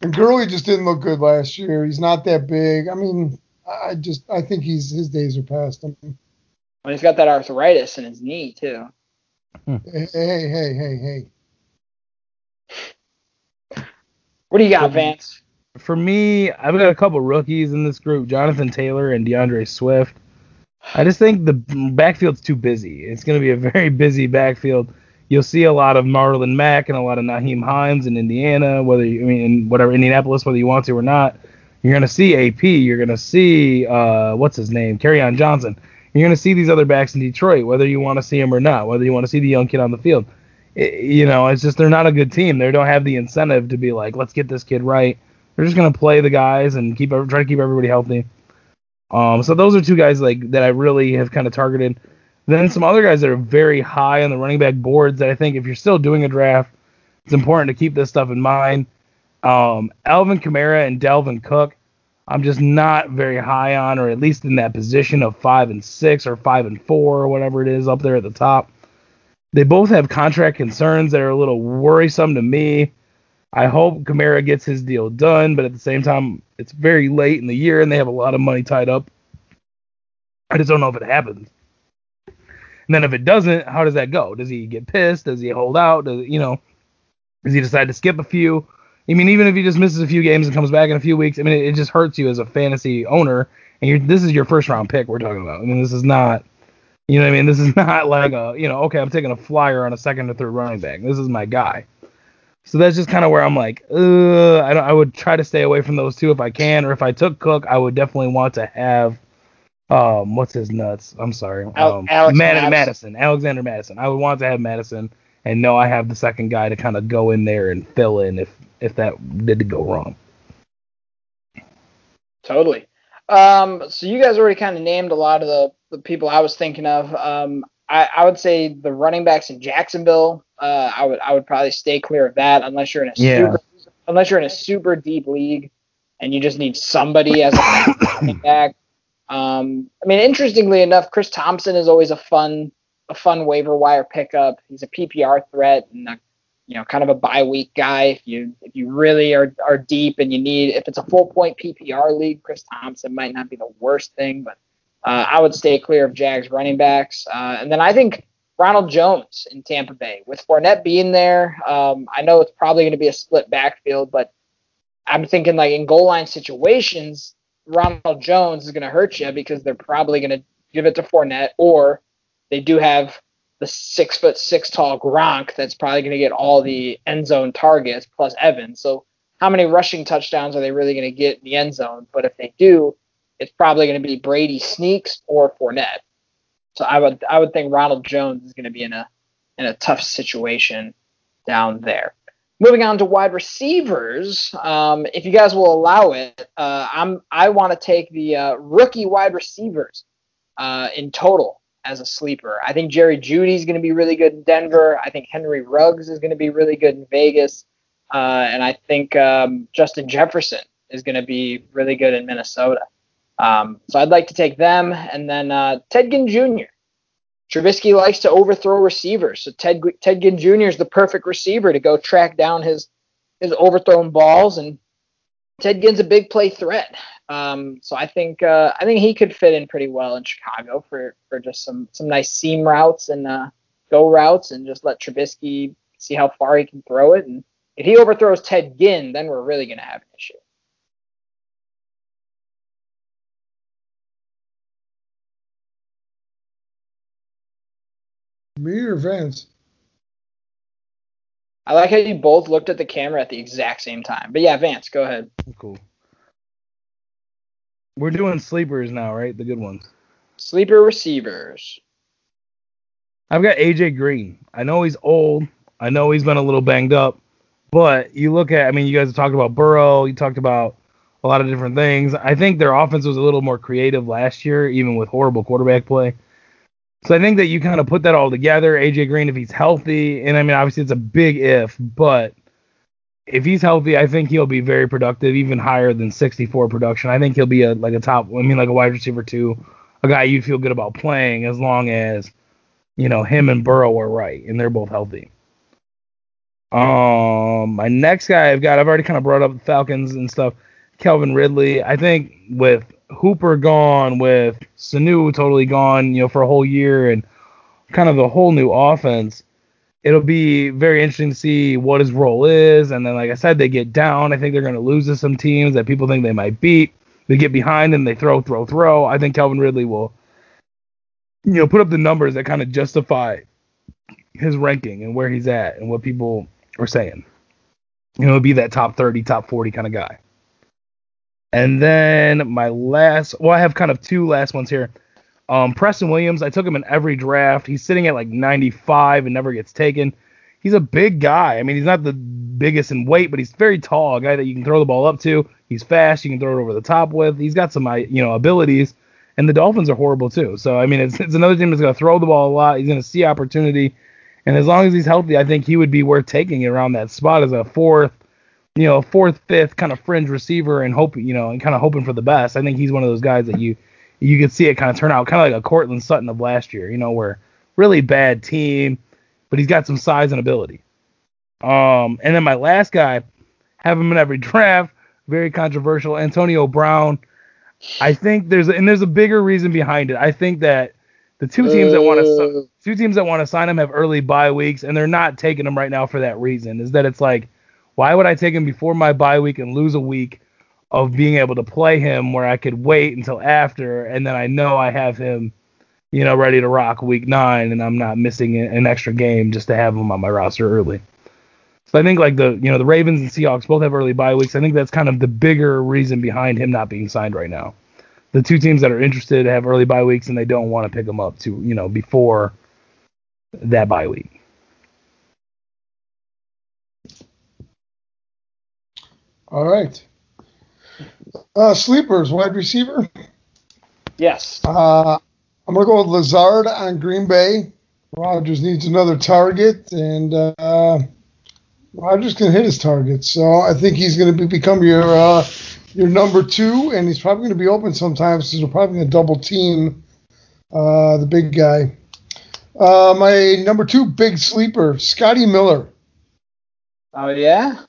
and Gurley just didn't look good last year. He's not that big. I mean, I just I think he's his days are past him. Well, he's got that arthritis in his knee too. Hey hey hey hey hey. What do you got, Vance? For me, I've got a couple rookies in this group: Jonathan Taylor and DeAndre Swift. I just think the backfield's too busy. It's going to be a very busy backfield. You'll see a lot of Marlon Mack and a lot of Nyheim Hines in Indiana, whether you I mean whatever Indianapolis, whether you want to or not. You're going to see AP. You're going to see uh, what's his name, on Johnson. You're going to see these other backs in Detroit, whether you want to see them or not, whether you want to see the young kid on the field. It- you know, it's just they're not a good team. They don't have the incentive to be like, let's get this kid right. They're just going to play the guys and keep try to keep everybody healthy. Um, so those are two guys like that I really have kind of targeted. Then some other guys that are very high on the running back boards that I think if you're still doing a draft, it's important to keep this stuff in mind. Um, Alvin Kamara and Dalvin Cook, I'm just not very high on, or at least in that position of five and six or five and four or whatever it is up there at the top. They both have contract concerns that are a little worrisome to me. I hope Kamara gets his deal done, but at the same time, it's very late in the year and they have a lot of money tied up. I just don't know if it happens. And then if it doesn't, how does that go? Does he get pissed? Does he hold out? Does you know? Does he decide to skip a few? I mean, even if he just misses a few games and comes back in a few weeks, I mean, it, it just hurts you as a fantasy owner. And this is your first round pick we're talking about. I mean, this is not, you know, I mean, this is not like a, you know, okay, I'm taking a flyer on a second or third running back. This is my guy. So that's just kind of where I'm like, uh, I, I would try to stay away from those two if I can, or if I took Cook, I would definitely want to have um, what's his nuts? I'm sorry. Um, Alex Madison. Mattison. Alexander Madison. I would want to have Madison, and know I have the second guy to kind of go in there and fill in if if that did go wrong. Totally. Um, so you guys already kind of named a lot of the, the people I was thinking of. Um, I, I would say the running backs in Jacksonville. Uh, I would I would probably stay clear of that unless you're in a yeah. super unless you're in a super deep league and you just need somebody as a running back. Um, I mean, interestingly enough, Chris Thompson is always a fun a fun waiver wire pickup. He's a PPR threat and a, you know kind of a bye week guy. If you if you really are are deep and you need if it's a full point PPR league, Chris Thompson might not be the worst thing, but uh, I would stay clear of Jags running backs. Uh, and then I think Ronald Jones in Tampa Bay with Fournette being there. Um, I know it's probably going to be a split backfield, but I'm thinking like in goal line situations, Ronald Jones is going to hurt you because they're probably going to give it to Fournette, or they do have the six foot six tall Gronk that's probably going to get all the end zone targets plus Evans. So how many rushing touchdowns are they really going to get in the end zone? But if they do, it's probably going to be Brady sneaks or Fournette. So I would I would think Ronald Jones is going to be in a in a tough situation down there. Moving on to wide receivers, um, if you guys will allow it, uh, I'm I want to take the uh, rookie wide receivers uh, in total as a sleeper. I think Jerry Jeudy is going to be really good in Denver. I think Henry Ruggs is going to be really good in Vegas, uh, and I think um, Justin Jefferson is going to be really good in Minnesota. Um, so I'd like to take them, and then uh, Ted Ginn Jr. Trubisky likes to overthrow receivers, so Ted Ted Ginn Jr. is the perfect receiver to go track down his his overthrown balls, and Ted Ginn's a big play threat. Um, so I think uh, I think he could fit in pretty well in Chicago for for just some some nice seam routes and uh, go routes, and just let Trubisky see how far he can throw it. And if he overthrows Ted Ginn, then we're really going to have an issue. Me or Vance? I like how you both looked at the camera at the exact same time. But yeah, Vance, go ahead. Cool. We're doing sleepers now, right? The good ones. Sleeper receivers. I've got AJ Green. I know he's old. I know he's been a little banged up. But you look at, I mean, you guys have talked about Burrow. You talked about a lot of different things. I think their offense was a little more creative last year, even with horrible quarterback play. So I think that you kind of put that all together. AJ Green, if he's healthy, and I mean obviously it's a big if, but if he's healthy, I think he'll be very productive, even higher than 64 production. I think he'll be a like a top, I mean like a wide receiver too, a guy you'd feel good about playing as long as you know him and Burrow are right and they're both healthy. Um, my next guy I've got, I've already kind of brought up the Falcons and stuff. Calvin Ridley. I think with Hooper gone, with Sanu totally gone, you know, for a whole year and kind of a whole new offense, it'll be very interesting to see what his role is. And then, like I said, they get down. I think they're going to lose to some teams that people think they might beat. They get behind and they throw, throw, throw. I think Calvin Ridley will, you know, put up the numbers that kind of justify his ranking and where he's at and what people are saying. You know, be that top 30, top 40 kind of guy. And then my last, well, I have kind of two last ones here. Um, Preston Williams, I took him in every draft. He's sitting at like 95 and never gets taken. He's a big guy. I mean, he's not the biggest in weight, but he's very tall, a guy that you can throw the ball up to. He's fast, you can throw it over the top with. He's got some, you know, abilities. And the Dolphins are horrible too. So I mean, it's, it's another team that's going to throw the ball a lot. He's going to see opportunity, and as long as he's healthy, I think he would be worth taking around that spot as a fourth you know, fourth, fifth kind of fringe receiver and hope, you know, and kind of hoping for the best. I think he's one of those guys that you you could see it kind of turn out kind of like a Courtland Sutton of last year, you know, where really bad team, but he's got some size and ability. Um, and then my last guy, have him in every draft, very controversial, Antonio Brown. I think there's and there's a bigger reason behind it. I think that the two teams that want to two teams that want to sign him have early bye weeks, and they're not taking him right now for that reason. Is that it's like, why would I take him before my bye week and lose a week of being able to play him where I could wait until after, and then I know I have him, you know, ready to rock week nine, and I'm not missing an extra game just to have him on my roster early. So I think like the you know the Ravens and Seahawks both have early bye weeks. I think that's kind of the bigger reason behind him not being signed right now. The two teams that are interested have early bye weeks and they don't want to pick him up to you know before that bye week. All right. Uh, sleepers, wide receiver. Yes. Uh, I'm gonna go with Lazard on Green Bay. Rodgers needs another target, and uh, Rodgers can hit his targets. So I think he's going to be, become your uh, your number two, and he's probably going to be open sometimes because they're probably going to double team uh, the big guy. Uh, my number two big sleeper, Scotty Miller. Oh yeah.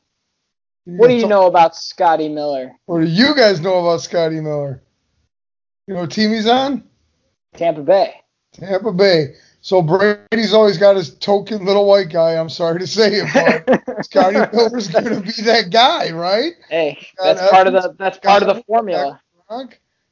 What do you know about Scotty Miller? What do you guys know about Scotty Miller? You know what team he's on? Tampa Bay. Tampa Bay. So Brady's always got his token little white guy. I'm sorry to say it, but Scotty Miller's going to be that guy, right? Hey, that's part of the that's part of the formula.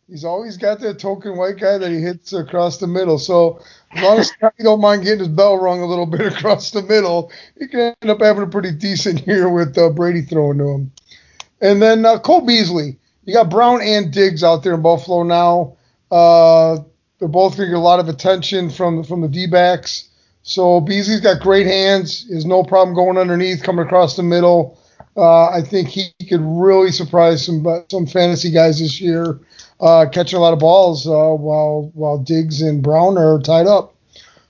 He's always got that token white guy that he hits across the middle. So as long as Scotty don't mind getting his bell rung a little bit across the middle, he can end up having a pretty decent year with uh, Brady throwing to him. And then uh, Cole Beasley. You got Brown and Diggs out there in Buffalo now. Uh, they're both going to get a lot of attention from from the D-backs. So Beasley's got great hands. Has no problem going underneath, coming across the middle. Uh, I think he, he, could really surprise some some fantasy guys this year, uh, catching a lot of balls uh, while while Diggs and Brown are tied up.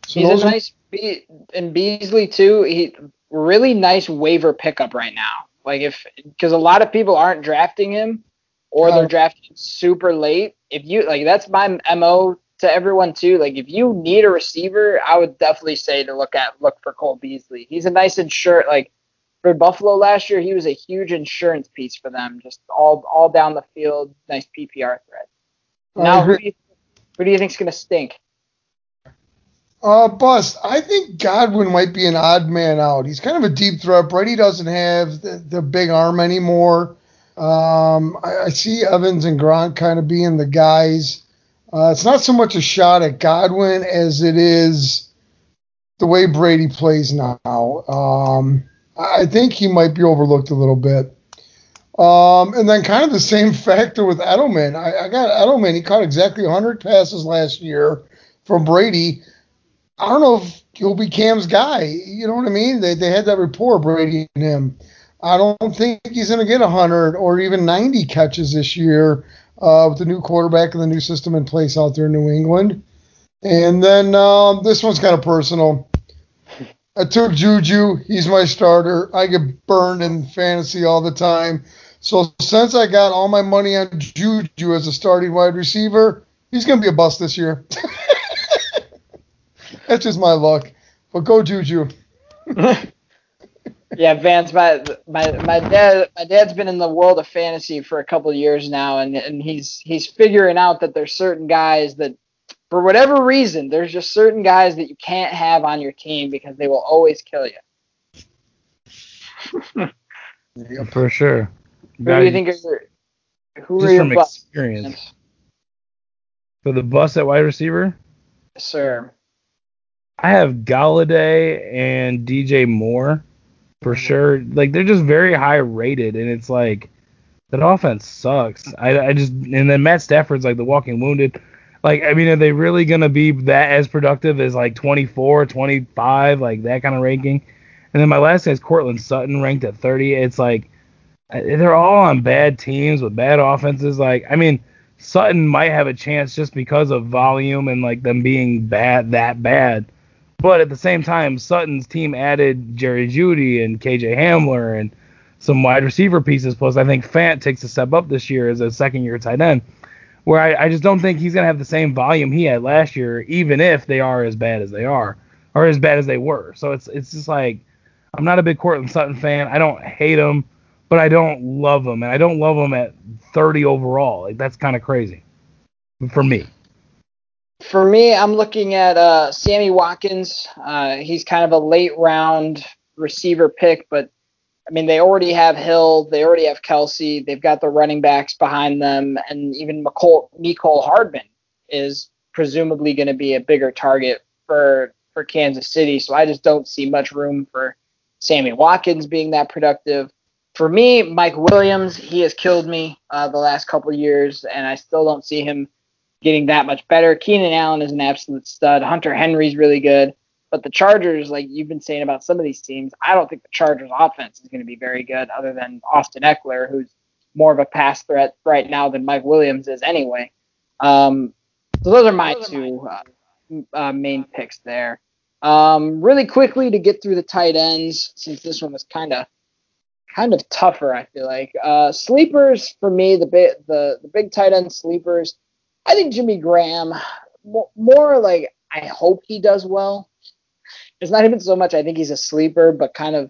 So He's a nice Be- and Beasley too. He really nice waiver pickup right now. Like if because a lot of people aren't drafting him, or they're drafting super late. If you like, that's my mo to everyone too. Like if you need a receiver, I would definitely say to look at look for Cole Beasley. He's a nice insurance like for Buffalo last year, he was a huge insurance piece for them, just all all down the field, nice PPR threat. Now, who do you, who do you think's gonna stink? Uh, Bust, I think Godwin might be an odd man out. He's kind of a deep threat. Brady doesn't have the, the big arm anymore. Um, I, I, see Evans and Grant kind of being the guys. Uh, it's not so much a shot at Godwin as it is the way Brady plays now. Um, I think he might be overlooked a little bit. Um, and then kind of the same factor with Edelman. I, I got Edelman. He caught exactly 100 passes last year from Brady. I don't know if he'll be Cam's guy. You know what I mean? They, they had that rapport, Brady and him. I don't think he's going to get 100 or even 90 catches this year uh, with the new quarterback and the new system in place out there in New England. And then um, this one's kind of personal. I took Juju. He's my starter. I get burned in fantasy all the time. So since I got all my money on Juju as a starting wide receiver, he's going to be a bust this year. That's just my luck. But go Juju. yeah, Vance, my my my dad my dad's been in the world of fantasy for a couple years now, and and he's he's figuring out that there's certain guys that, for whatever reason, there's just certain guys that you can't have on your team because they will always kill you. yeah, for sure. Who do you think are your, who just are your from experience? For the bus at wide receiver? Yes, sir. I have Golladay and DJ Moore for sure. Like they're just very high rated, and it's like that offense sucks. I, I just and then Matt Stafford's like the walking wounded. Like I mean, are they really gonna be that as productive as like 24, 25, like that kind of ranking? And then my last guy is Courtland Sutton, ranked at 30. It's like uh, they're all on bad teams with bad offenses. Like I mean, Sutton might have a chance just because of volume and like them being bad that bad. But at the same time, Sutton's team added Jerry Jeudy and KJ Hamler and some wide receiver pieces. Plus, I think Fant takes a step up this year as a second year tight end, where I, I just don't think he's going to have the same volume he had last year, even if they are as bad as they are. or as bad as they were. So it's it's just like I'm not a big Courtland Sutton fan. I don't hate him, but I don't love him, and I don't love him at 30 overall. Like that's kind of crazy for me. For me, I'm looking at uh, Sammy Watkins. Uh, he's kind of a late round receiver pick, but I mean, they already have Hill, they already have Kelce, they've got the running backs behind them, and even Mecole Hardman is presumably going to be a bigger target for for Kansas City. So I just don't see much room for Sammy Watkins being that productive. For me, Mike Williams, he has killed me uh, the last couple years, and I still don't see him getting that much better. Keenan Allen is an absolute stud. Hunter Henry's really good. But the Chargers, like you've been saying about some of these teams, I don't think the Chargers offense is going to be very good, other than Austin Ekeler, who's more of a pass threat right now than Mike Williams is anyway. Um, so those are my two uh, uh, main picks there. Um, really quickly to get through the tight ends, since this one was kind of kind of tougher, I feel like. Uh, sleepers for me, the big the the big tight end sleepers. I think Jimmy Graham more like I hope he does well it's not even so much I think he's a sleeper, but kind of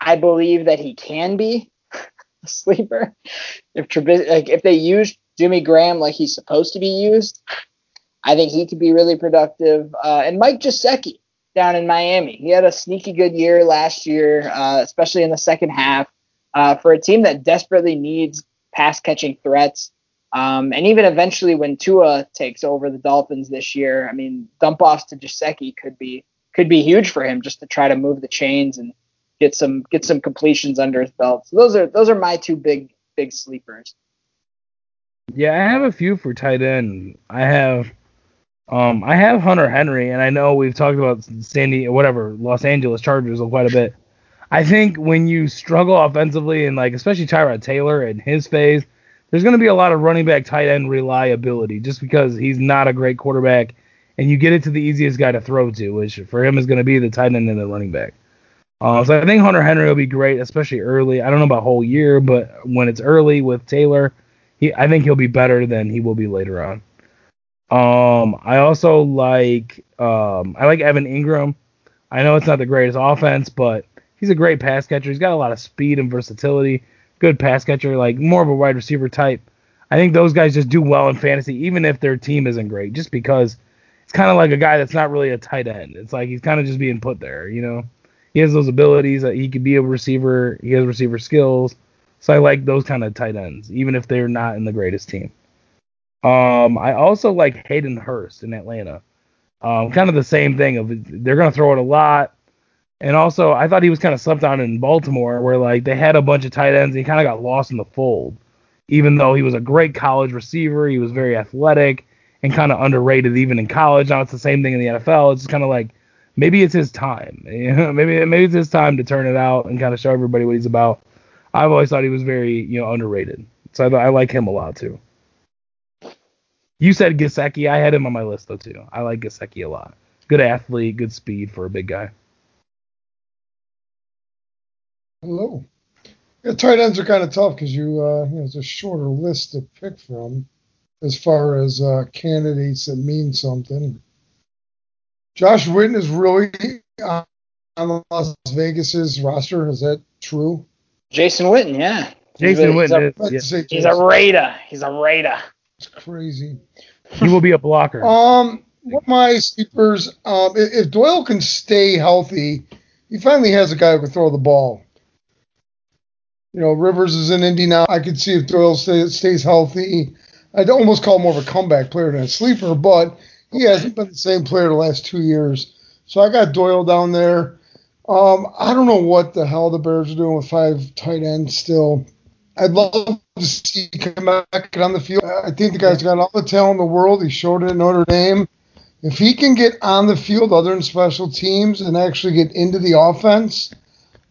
I believe that he can be a sleeper. If like if they use Jimmy Graham like he's supposed to be used, I think he could be really productive. Uh, and Mike Gesicki down in Miami, he had a sneaky good year last year, uh, especially in the second half. Uh, for a team that desperately needs pass catching threats, um, and even eventually when Tua takes over the Dolphins this year, I mean, dump offs to Gesicki could be could be huge for him just to try to move the chains and get some get some completions under his belt. So those are those are my two big big sleepers. Yeah, I have a few for tight end. I have um I have Hunter Henry and I know we've talked about Sandy whatever, Los Angeles Chargers quite a bit. I think when you struggle offensively and like especially Tyrod Taylor in his phase, there's going to be a lot of running back tight end reliability just because he's not a great quarterback and you get it to the easiest guy to throw to, which for him is going to be the tight end and the running back. Uh, so I think Hunter Henry will be great, especially early. I don't know about whole year, but when it's early with Taylor, he I think he'll be better than he will be later on. Um, I also like um, I like Evan Engram. I know it's not the greatest offense, but he's a great pass catcher. He's got a lot of speed and versatility. Good pass catcher, like more of a wide receiver type. I think those guys just do well in fantasy, even if their team isn't great, just because it's kind of like a guy that's not really a tight end. It's like he's kind of just being put there, you know. He has those abilities that he could be a receiver. He has receiver skills. So I like those kind of tight ends, even if they're not in the greatest team. Um, I also like Hayden Hurst in Atlanta. Um, kind of the same thing of they're gonna throw it a lot. And also, I thought he was kind of slept on in Baltimore, where like they had a bunch of tight ends, and he kind of got lost in the fold. Even though he was a great college receiver, he was very athletic and kind of underrated even in college. Now it's the same thing in the NFL. It's just kind of like maybe it's his time. Maybe maybe it's his time to turn it out and kind of show everybody what he's about. I've always thought he was very you know underrated, so I, I like him a lot too. You said Gesicki. I had him on my list though too. I like Gesicki a lot. Good athlete, good speed for a big guy. Hello. Yeah, tight ends are kind of tough because you, uh, you know, it's a shorter list to pick from as far as uh, candidates that mean something. Josh Witten is really on Las Vegas's roster. Is that true? Jason Witten, yeah. Jason he's Witten. A, is, yeah. He's a Raider. He's a Raider. It's crazy. He will be a blocker. um, my sleepers. Um, if, if Doyle can stay healthy, he finally has a guy who can throw the ball. You know, Rivers is in Indy now. I could see if Doyle stay, stays healthy I'd almost call him more of a comeback player than a sleeper, but he hasn't been the same player the last two years. So I got Doyle down there. Um, I don't know what the hell the Bears are doing with five tight ends still. I'd love to see him come back on the field. I think the guy's got all the talent in the world. He showed it at Notre Dame. If he can get on the field other than special teams and actually get into the offense,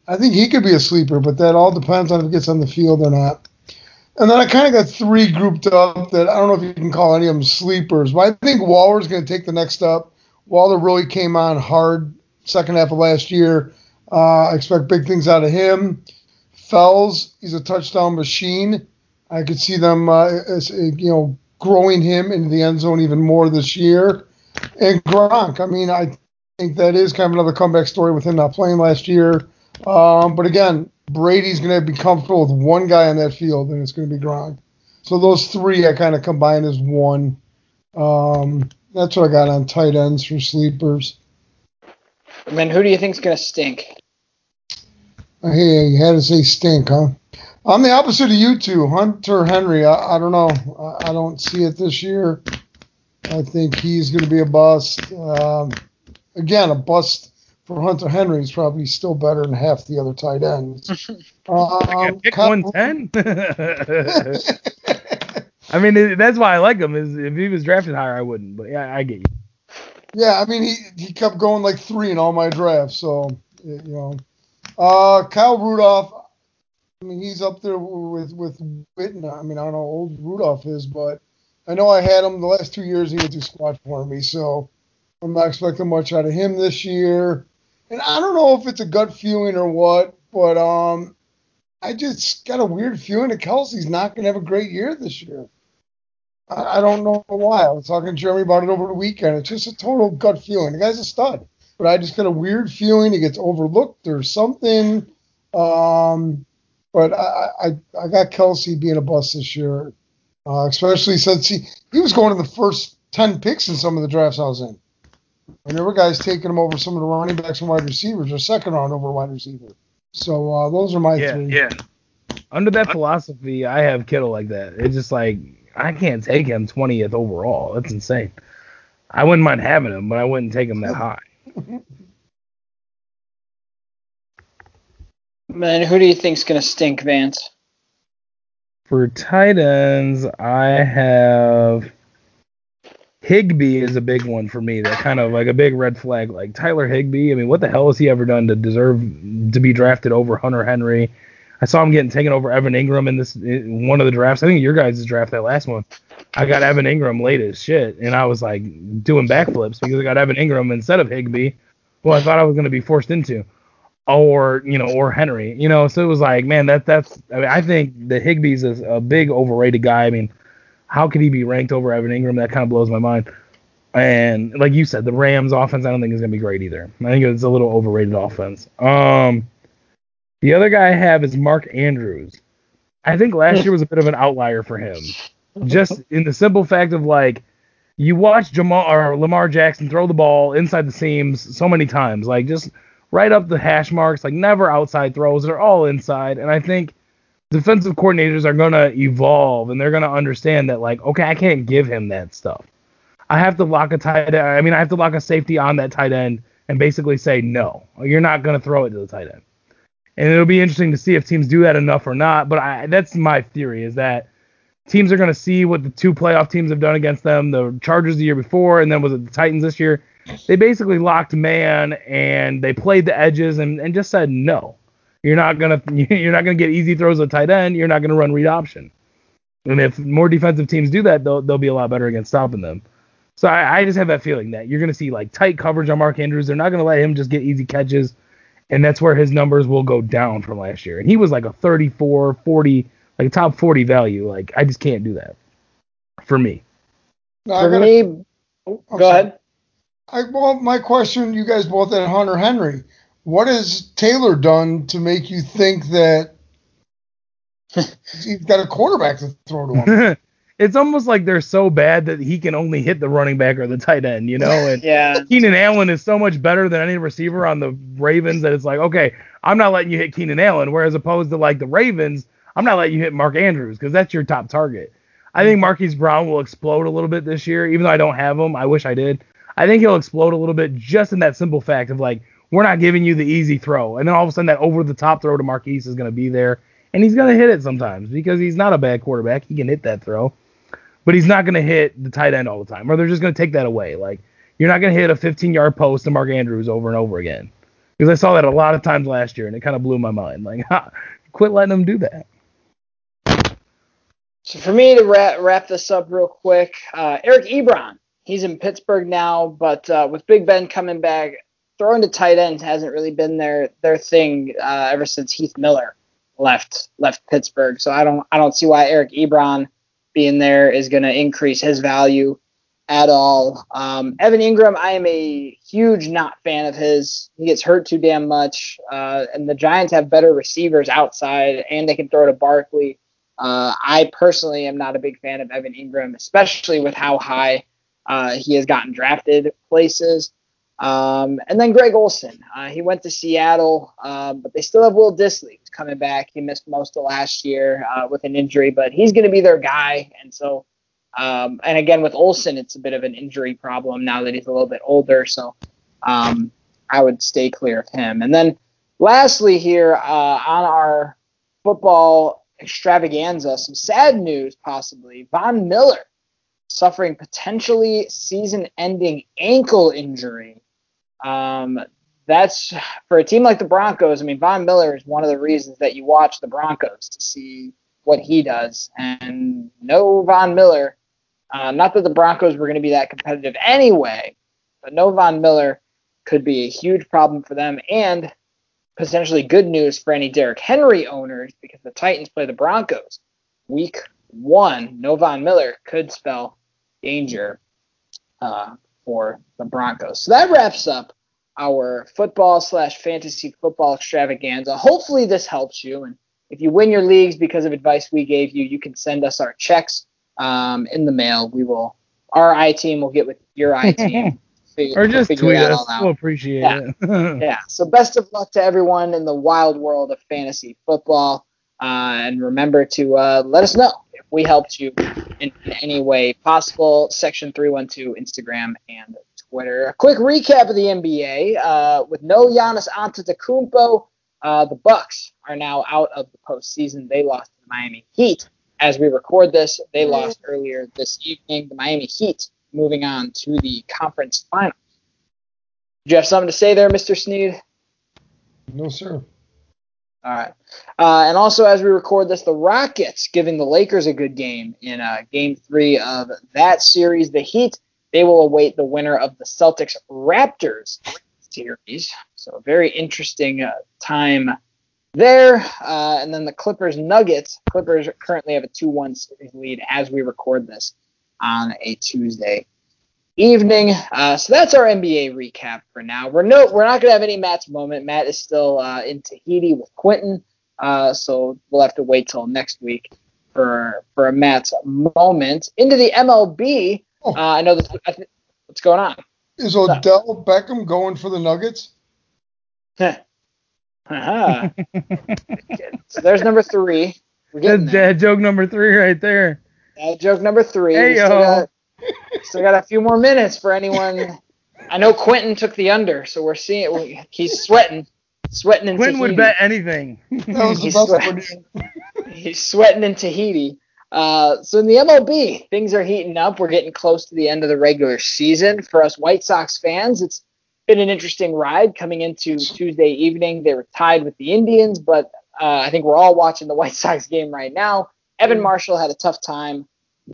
I think he could be a sleeper, but that all depends on if he gets on the field or not. And then I kind of got three grouped up that I don't know if you can call any of them sleepers, but I think Waller's going to take the next step. Waller really came on hard second half of last year. Uh, I expect big things out of him. Fells, he's a touchdown machine. I could see them, uh, as, you know, growing him into the end zone even more this year. And Gronk, I mean, I think that is kind of another comeback story with him not playing last year. Um, but again, Brady's going to be comfortable with one guy on that field, and it's going to be Gronk. So those three I kind of combine as one. Um, that's what I got on tight ends for sleepers. And then who do you think's going to stink? Hey, you had to say stink, huh? I'm the opposite of you two, Hunter Henry. I, I don't know. I, I, don't see it this year. I think he's going to be a bust. Um, again, a bust for Hunter Henry is probably still better than half the other tight ends. Um, pick one ten. I mean, that's why I like him. Is if he was drafted higher, I wouldn't. But yeah, I get you. Yeah, I mean, he he kept going like three in all my drafts. So you know, uh, Kyle Rudolph. I mean, he's up there with with Witten. I mean, I don't know how old Rudolph is, but I know I had him the last two years. He went through squat for me, so I'm not expecting much out of him this year. And I don't know if it's a gut feeling or what, but um, I just got a weird feeling that Kelce's not going to have a great year this year. I, I don't know why. I was talking to Jeremy about it over the weekend. It's just a total gut feeling. The guy's a stud, but I just got a weird feeling he gets overlooked or something. Um, but I, I, I got Kelce being a bust this year, uh, especially since he, he was going in the first 10 picks in some of the drafts I was in. And there were guys taking him over some of the running backs and wide receivers, or second round over wide receiver. So uh, those are my yeah, three. Yeah. Under that philosophy, I have Kittle like that. It's just like I can't take him 20th overall. That's insane. I wouldn't mind having him, but I wouldn't take him that high. Man, who do you think's gonna stink, Vance? For tight ends, I have Higbee is a big one for me. That kind of like a big red flag. Like Tyler Higbee. I mean, what the hell has he ever done to deserve to be drafted over Hunter Henry? I saw him getting taken over Evan Engram in this in one of the drafts. I think your guys' draft that last one. I got Evan Engram late as shit, and I was like doing backflips because I got Evan Engram instead of Higbee, who I thought I was going to be forced into, or you know, or Henry. You know, so it was like, man, that that's. I mean, I think that Higbee's a, a big overrated guy. I mean, how could he be ranked over Evan Engram? That kind of blows my mind. And like you said, the Rams offense I don't think is gonna be great either. I think it's a little overrated offense. Um, the other guy I have is Mark Andrews. I think last year was a bit of an outlier for him, just in the simple fact of like you watch Jamal or Lamar Jackson throw the ball inside the seams so many times, like just right up the hash marks, like never outside throws. They're all inside, and I think defensive coordinators are gonna evolve and they're gonna understand that like, okay, I can't give him that stuff. I have to lock a tight end. I mean, I have to lock a safety on that tight end and basically say no, you're not gonna throw it to the tight end. And it'll be interesting to see if teams do that enough or not. But I, that's my theory is that teams are going to see what the two playoff teams have done against them. The Chargers the year before, and then was it the Titans this year? They basically locked man and they played the edges and, and just said no. You're not gonna you're not gonna get easy throws at tight end. You're not gonna run read option. And if more defensive teams do that, they'll they'll be a lot better against stopping them. So I, I just have that feeling that you're gonna see like tight coverage on Mark Andrews. They're not gonna let him just get easy catches, and that's where his numbers will go down from last year. And he was like a 34, 40, like a top 40 value. Like I just can't do that for me. No, for gotta, me, oh, go sorry. ahead. I well, my question, you guys both had Hunter Henry what has Taylor done to make you think that he's got a quarterback to throw to him? it's almost like they're so bad that he can only hit the running back or the tight end, you know? And yeah. Keenan Allen is so much better than any receiver on the Ravens that it's like, okay, I'm not letting you hit Keenan Allen. Whereas opposed to like the Ravens, I'm not letting you hit Mark Andrews because that's your top target. I think Marquise Brown will explode a little bit this year, even though I don't have him. I wish I did. I think he'll explode a little bit just in that simple fact of like we're not giving you the easy throw. And then all of a sudden that over the top throw to Marquise is going to be there. And he's going to hit it sometimes because he's not a bad quarterback. He can hit that throw. But he's not going to hit the tight end all the time. Or they're just going to take that away. Like, you're not going to hit a 15 yard post to Mark Andrews over and over again. Because I saw that a lot of times last year and it kind of blew my mind. Like, ha, quit letting them do that. So for me to wrap, wrap this up real quick, uh, Eric Ebron. He's in Pittsburgh now, but uh, with Big Ben coming back, throwing to tight ends hasn't really been their their thing uh, ever since Heath Miller left left Pittsburgh. So I don't I don't see why Eric Ebron being there is going to increase his value. at all. Um, Evan Engram, I am a huge not fan of his. He gets hurt too damn much, uh, and the Giants have better receivers outside, and they can throw to Barkley. Uh, I personally am not a big fan of Evan Engram, especially with how high uh, he has gotten drafted places. Um, and then Greg Olsen, uh, he went to Seattle, um, but they still have Will Dissly who's coming back. He missed most of last year uh, with an injury, but he's going to be their guy. And so, um, and again with Olsen, it's a bit of an injury problem now that he's a little bit older. So um, I would stay clear of him. And then lastly, here uh, on our football extravaganza, some sad news possibly. Von Miller suffering potentially season-ending ankle injury. Um, that's for a team like the Broncos. I mean, Von Miller is one of the reasons that you watch the Broncos to see what he does. And no Von Miller. Uh, not that the Broncos were going to be that competitive anyway, but no Von Miller could be a huge problem for them and potentially good news for any Derrick Henry owners because the Titans play the Broncos week one. No Von Miller could spell danger uh, for the Broncos. So that wraps up our football slash fantasy football extravaganza. Hopefully this helps you. And if you win your leagues because of advice we gave you, you can send us our checks um, in the mail. We will, our I team will get with your I team. or just tweet us. We'll appreciate yeah. it. yeah. So best of luck to everyone in the wild world of fantasy football. Uh, and remember to uh, let us know if we helped you in, in any way possible. Section 312, Instagram and Twitter. A quick recap of the NBA. Uh, with no Giannis Antetokounmpo, uh, the Bucks are now out of the postseason. They lost to the Miami Heat. As we record this, they lost earlier this evening. The Miami Heat moving on to the conference finals. Do you have something to say there, Mr. Sneed? No, sir. All right. Uh, and also, as we record this, the Rockets giving the Lakers a good game in uh, game three of that series. The Heat they will await the winner of the Celtics Raptors series. So a very interesting uh, time there. Uh, and then the Clippers Nuggets. Clippers currently have a 2-1 series lead as we record this on a Tuesday evening. Uh, so that's our NBA recap for now. We're no, we're not gonna have any Matt's moment. Matt is still uh, in Tahiti with Quentin, uh, so we'll have to wait till next week for for a Matt's moment. Into the MLB. Oh. Uh, I know this. I th- what's going on? Is Odell Beckham going for the Nuggets? uh-huh. so there's number three. That's dad joke number three right there. Dad joke number three. Hey yo. Got, still got a few more minutes for anyone. I know Quentin took the under, so we're seeing he's sweating, sweating in Quentin Tahiti. would bet anything. That was the He's best sweating. he's sweating in Tahiti. Uh, so in the MLB, things are heating up. We're getting close to the end of the regular season. For us White Sox fans, it's been an interesting ride coming into Tuesday evening. They were tied with the Indians, but uh, I think we're all watching the White Sox game right now. Evan Marshall had a tough time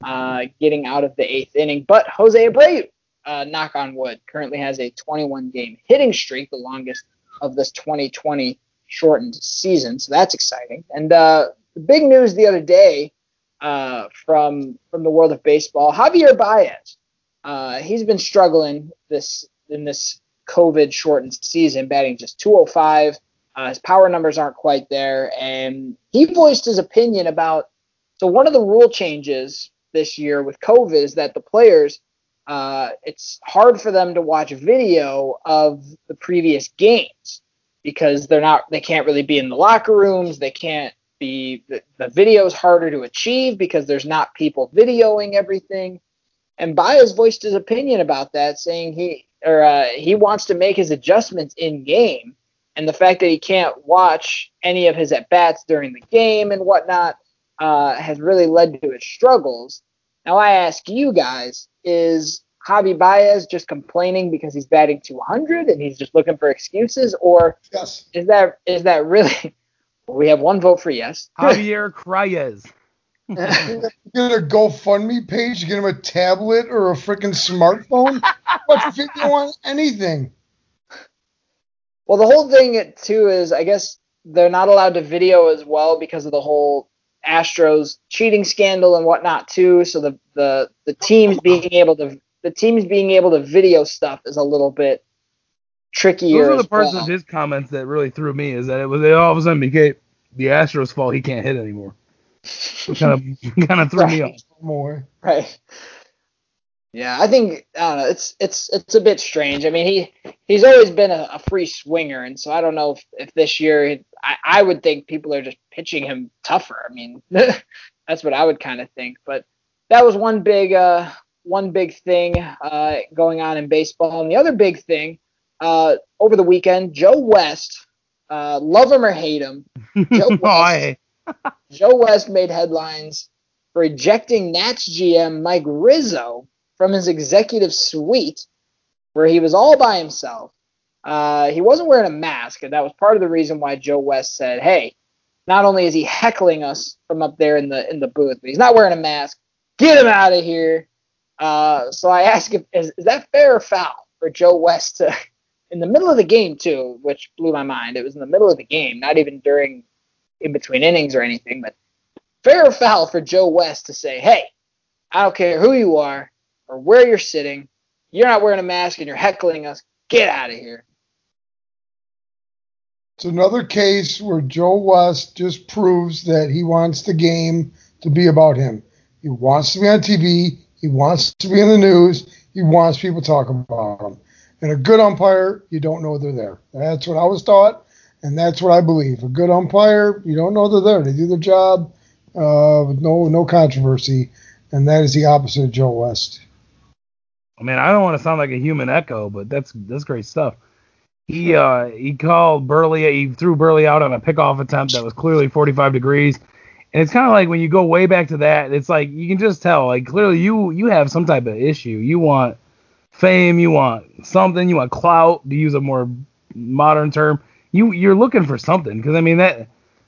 uh, getting out of the eighth inning, but Jose Abreu, uh, knock on wood, currently has a 21 game hitting streak, the longest of this 2020 shortened season. So that's exciting. And uh, the big news the other day uh, from from the world of baseball. Javier Baez, uh, he's been struggling this in this COVID shortened season, batting just 205. Uh, his power numbers aren't quite there, and he voiced his opinion about. So one of the rule changes this year with COVID is that the players, uh, it's hard for them to watch video of the previous games because they're not, they can't really be in the locker rooms, they can't be, the, the video is harder to achieve because there's not people videoing everything. And Baez voiced his opinion about that, saying he or uh, he wants to make his adjustments in game, and the fact that he can't watch any of his at bats during the game and whatnot uh, has really led to his struggles. Now I ask you guys: Is Javi Baez just complaining because he's batting 200 and he's just looking for excuses, or Yes. is that is that really we have one vote for yes. Javier Cryes. Get a GoFundMe page, get him a tablet or a freaking smartphone. Watch video on anything. well, the whole thing too is, I guess they're not allowed to video as well because of the whole Astros cheating scandal and whatnot too. So the the the teams being able to the teams being able to video stuff is a little bit trickier. Those are the parts well. of his comments that really threw me. Is that it was it all of a sudden became the Astros' fault he can't hit anymore. It kind of kind of threw right. me off more. Right. Yeah, I think I don't know. It's it's it's a bit strange. I mean, he he's always been a, a free swinger, and so I don't know if, if this year I, I would think people are just pitching him tougher. I mean, that's what I would kind of think. But that was one big uh one big thing uh going on in baseball, and the other big thing uh over the weekend, Joe West, uh, love him or hate him, Joe West, Joe West made headlines for ejecting Nats GM Mike Rizzo from his executive suite where he was all by himself. Uh, he wasn't wearing a mask, and that was part of the reason why Joe West said, "Hey, not only is he heckling us from up there in the in the booth, but he's not wearing a mask. Get him out of here." Uh, so I ask if is, is that fair or foul for Joe West to, in the middle of the game too, which blew my mind. It was in the middle of the game, not even during in between innings or anything, but fair or foul for Joe West to say, "Hey, I don't care who you are or where you're sitting. You're not wearing a mask and you're heckling us. Get out of here. It's another case where Joe West just proves that he wants the game to be about him. He wants to be on TV. He wants to be in the news. He wants people talking about him. And a good umpire, you don't know they're there. That's what I was taught, and that's what I believe. A good umpire, you don't know they're there. They do their job uh, with no no controversy, and that is the opposite of Joe West. I mean, I don't want to sound like a human echo, but that's that's great stuff. He uh he called Buehrle, he threw Buehrle out on a pickoff attempt that was clearly 45 degrees. And it's kind of like when you go way back to that, it's like you can just tell, like clearly you you have some type of issue. You want fame, you want something, you want clout, to use a more modern term. You you're looking for something because I mean that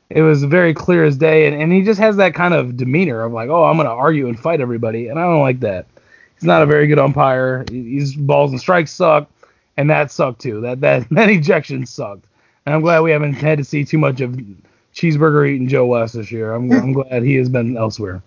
it was very clear as day, and, and he just has that kind of demeanor of like, oh, I'm gonna argue and fight everybody, and I don't like that. He's not a very good umpire. His balls and strikes suck, and that sucked too. That that that ejection sucked. And I'm glad we haven't had to see too much of cheeseburger eating Joe West this year. I'm I'm glad he has been elsewhere.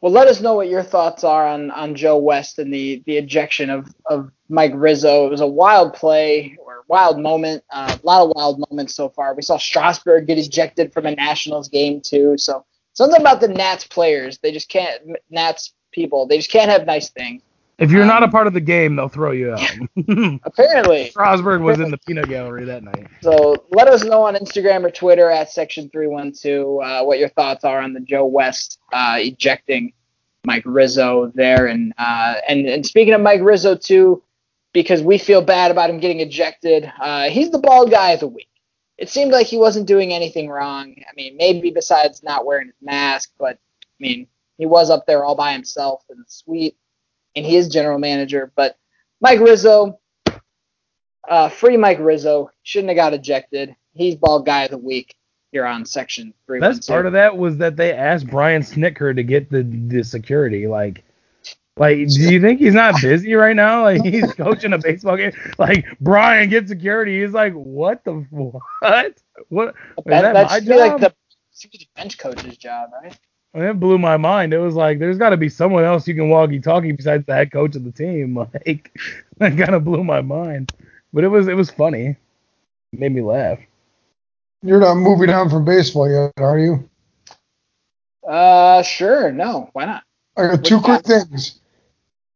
Well, let us know what your thoughts are on, on Joe West and the, the ejection of, of Mike Rizzo. It was a wild play or wild moment. Uh, a lot of wild moments so far. We saw Strasburg get ejected from a Nationals game too. So something about the Nats players, they just can't. Nats people. They just can't have nice things. If you're um, not a part of the game, they'll throw you out. apparently. Strasburg was in the peanut gallery that night. So let us know on Instagram or Twitter at Section312 uh, what your thoughts are on the Joe West uh, ejecting Mike Rizzo there. And, uh, and, and speaking of Mike Rizzo, too, because we feel bad about him getting ejected, uh, he's the bald guy of the week. It seemed like he wasn't doing anything wrong. I mean, maybe besides not wearing his mask, but I mean, he was up there all by himself in the suite, and he is general manager. But Mike Rizzo, uh, free Mike Rizzo, shouldn't have got ejected. He's ball guy of the week here on section three. Best part of that was that they asked Brian Snitker to get the the security. Like, like, do you think he's not busy right now? Like, he's coaching a baseball game. Like, Brian, get security. He's like, what the what? What? That, that, that should be like the, the bench coach's job, right? It blew my mind. It was like there's got to be someone else you can walkie talkie besides the head coach of the team. Like that kind of blew my mind. But it was it was funny. It made me laugh. You're not moving on from baseball yet, are you? Uh, sure. No, why not? I got two quick things.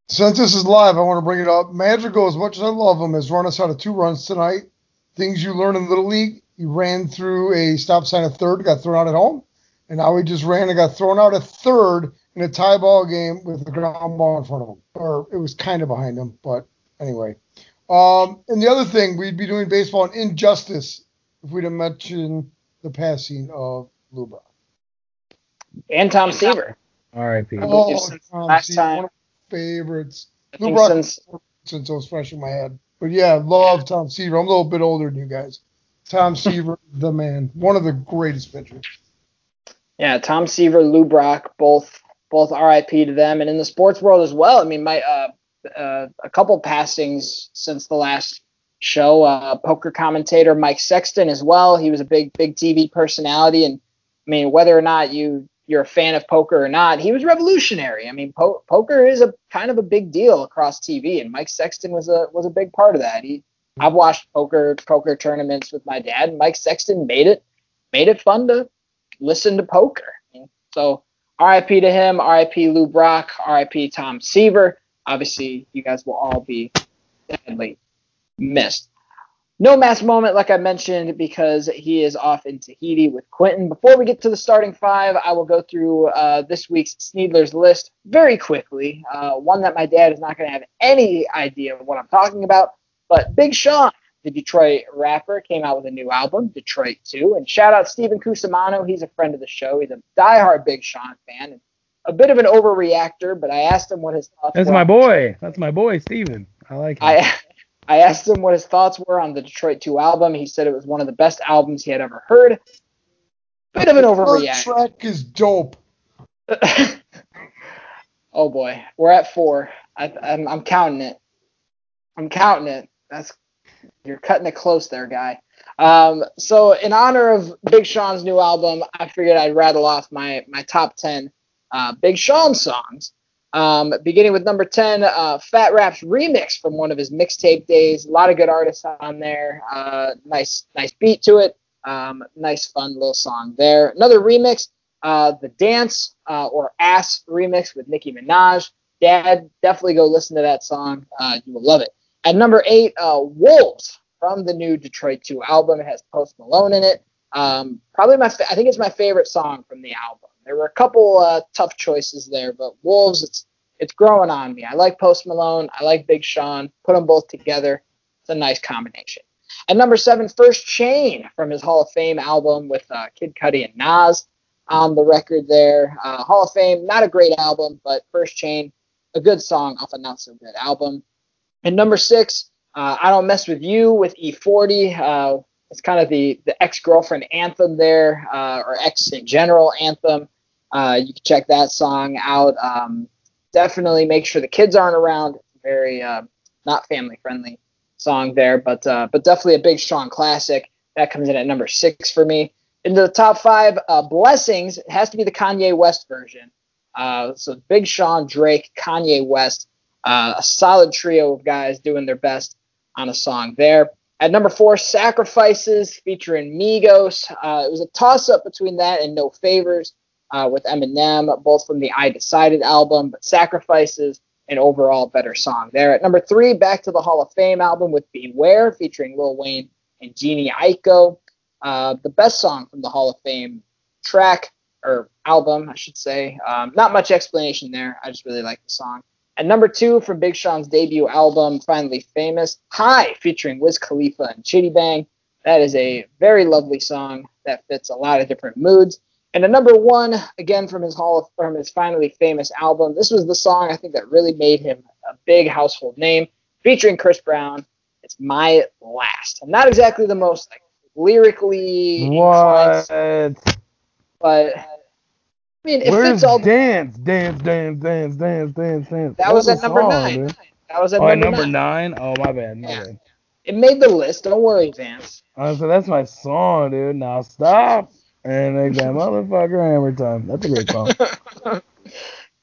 Since this is live, I want to bring it up. Madrigal, as much as I love him, has run us out of two runs tonight. Things you learn in Little League. He ran through a stop sign at third, got thrown out at home and now he just ran and got thrown out a third in a tie ball game with the ground ball in front of him, or it was kind of behind him, but anyway. Um, and the other thing, we'd be doing baseball an injustice if we'd have mentioned the passing of Lou Brock. And Tom Seaver. All right, Pete. Oh, Tom last Seaver, time. one of my favorites. Lou Brock since, since it was fresh in my head. But yeah, love Tom Seaver. I'm a little bit older than you guys. Tom Seaver, the man, one of the greatest pitchers. Yeah, Tom Seaver, Lou Brock, both both RIP to them, and in the sports world as well. I mean, my uh, uh, a couple passings since the last show. Uh, poker commentator Mike Sexton as well. He was a big big TV personality, and I mean, whether or not you you're a fan of poker or not, he was revolutionary. I mean, po- poker is a kind of a big deal across TV, and Mike Sexton was a was a big part of that. He, I've watched poker poker tournaments with my dad, and Mike Sexton made it made it fun to listen to poker. So R.I.P. to him, R.I.P. Lou Brock, R.I.P. Tom Seaver. Obviously, you guys will all be sadly missed. No mass moment, like I mentioned, because he is off in Tahiti with Quentin. Before we get to the starting five, I will go through uh, this week's Sneedler's list very quickly. Uh, one that my dad is not going to have any idea of what I'm talking about. But Big Sean, the Detroit rapper, came out with a new album, Detroit 2. And shout out Stephen Cusimano. He's a friend of the show. He's a diehard Big Sean fan. And a bit of an overreactor, but I asked him what his thoughts That's were. my boy. That's my boy, Stephen. I like him. I I asked him what his thoughts were on the Detroit 2 album. He said it was one of the best albums he had ever heard. Bit of an Third overreaction. track is dope. oh boy, we're at four. I, I'm, I'm counting it. I'm counting it. That's you're cutting it close there, guy. Um, so in honor of Big Sean's new album, I figured I'd rattle off my my top ten uh, Big Sean songs. Um, beginning with number 10, uh, Fat Rap's remix from one of his mixtape days. A lot of good artists on there. Uh, nice, nice beat to it. Um, nice, fun little song there. Another remix, uh, the Dance uh, or Ass remix with Nicki Minaj. Dad, definitely go listen to that song. Uh, you will love it. At number eight, uh, Wolves from the new Detroit 2 album. It has Post Malone in it. Um, probably my, fa- I think it's my favorite song from the album. There were a couple uh, tough choices there, but Wolves, it's it's growing on me. I like Post Malone. I like Big Sean. Put them both together. It's a nice combination. At number seven, First Chain from his Hall of Fame album with uh, Kid Cudi and Nas on the record there. Uh, Hall of Fame, not a great album, but First Chain, a good song off a not so good album. And number six, uh, I Don't Mess With You with E40. Uh, it's kind of the, the ex girlfriend anthem there, uh, or ex in general anthem. Uh, you can check that song out. Um, definitely make sure the kids aren't around. Very uh, not family friendly song there, but uh, but definitely a big strong classic. That comes in at number six for me. Into the top five, Blessings. It has to be the Kanye West version. So Big Sean, Drake, Kanye West, uh, a solid trio of guys doing their best on a song there. At number four, Sacrifices featuring Migos. Uh, it was a toss up between that and No Favors uh, with Eminem, both from the I Decided album, but Sacrifices, an overall better song there. At number three, back to the Hall of Fame album with Beware featuring Lil Wayne and Jhené Aiko. Uh, the best song from the Hall of Fame track or album, I should say. Um, not much explanation there. I just really like the song. At number two, from Big Sean's debut album, Finally Famous, High, featuring Wiz Khalifa and Chiddy Bang. That is a very lovely song that fits a lot of different moods. And at number one, again from his Hall of, from his Finally Famous album, this was the song I think that really made him a big household name, featuring Chris Brown. It's My Last. I'm not exactly the most like, lyrically What? inclined, but I mean, it Where's fits all. dance, dance, dance, dance, dance, dance, dance? That was That's at number song, nine. dude. That was at Oh, number, number nine. nine. Oh, my bad. My Yeah. bad. It made the list. Don't worry, Vance. I said that's my song, dude. Now stop and make that motherfucker hammer time. That's a great song.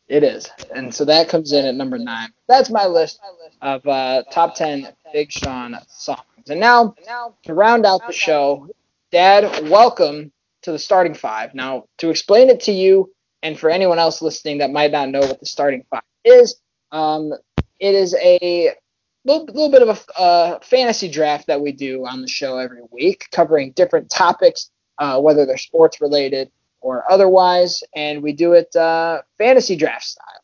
it is, and so that comes in at number nine. That's my list of uh, top ten Big Sean songs. And now, to round out the show, Dad, welcome to the starting five. Now, to explain it to you and for anyone else listening that might not know what the starting five is, um, it is a little, little bit of a uh, fantasy draft that we do on the show every week, covering different topics, uh, whether they're sports related or otherwise, and we do it uh, fantasy draft style.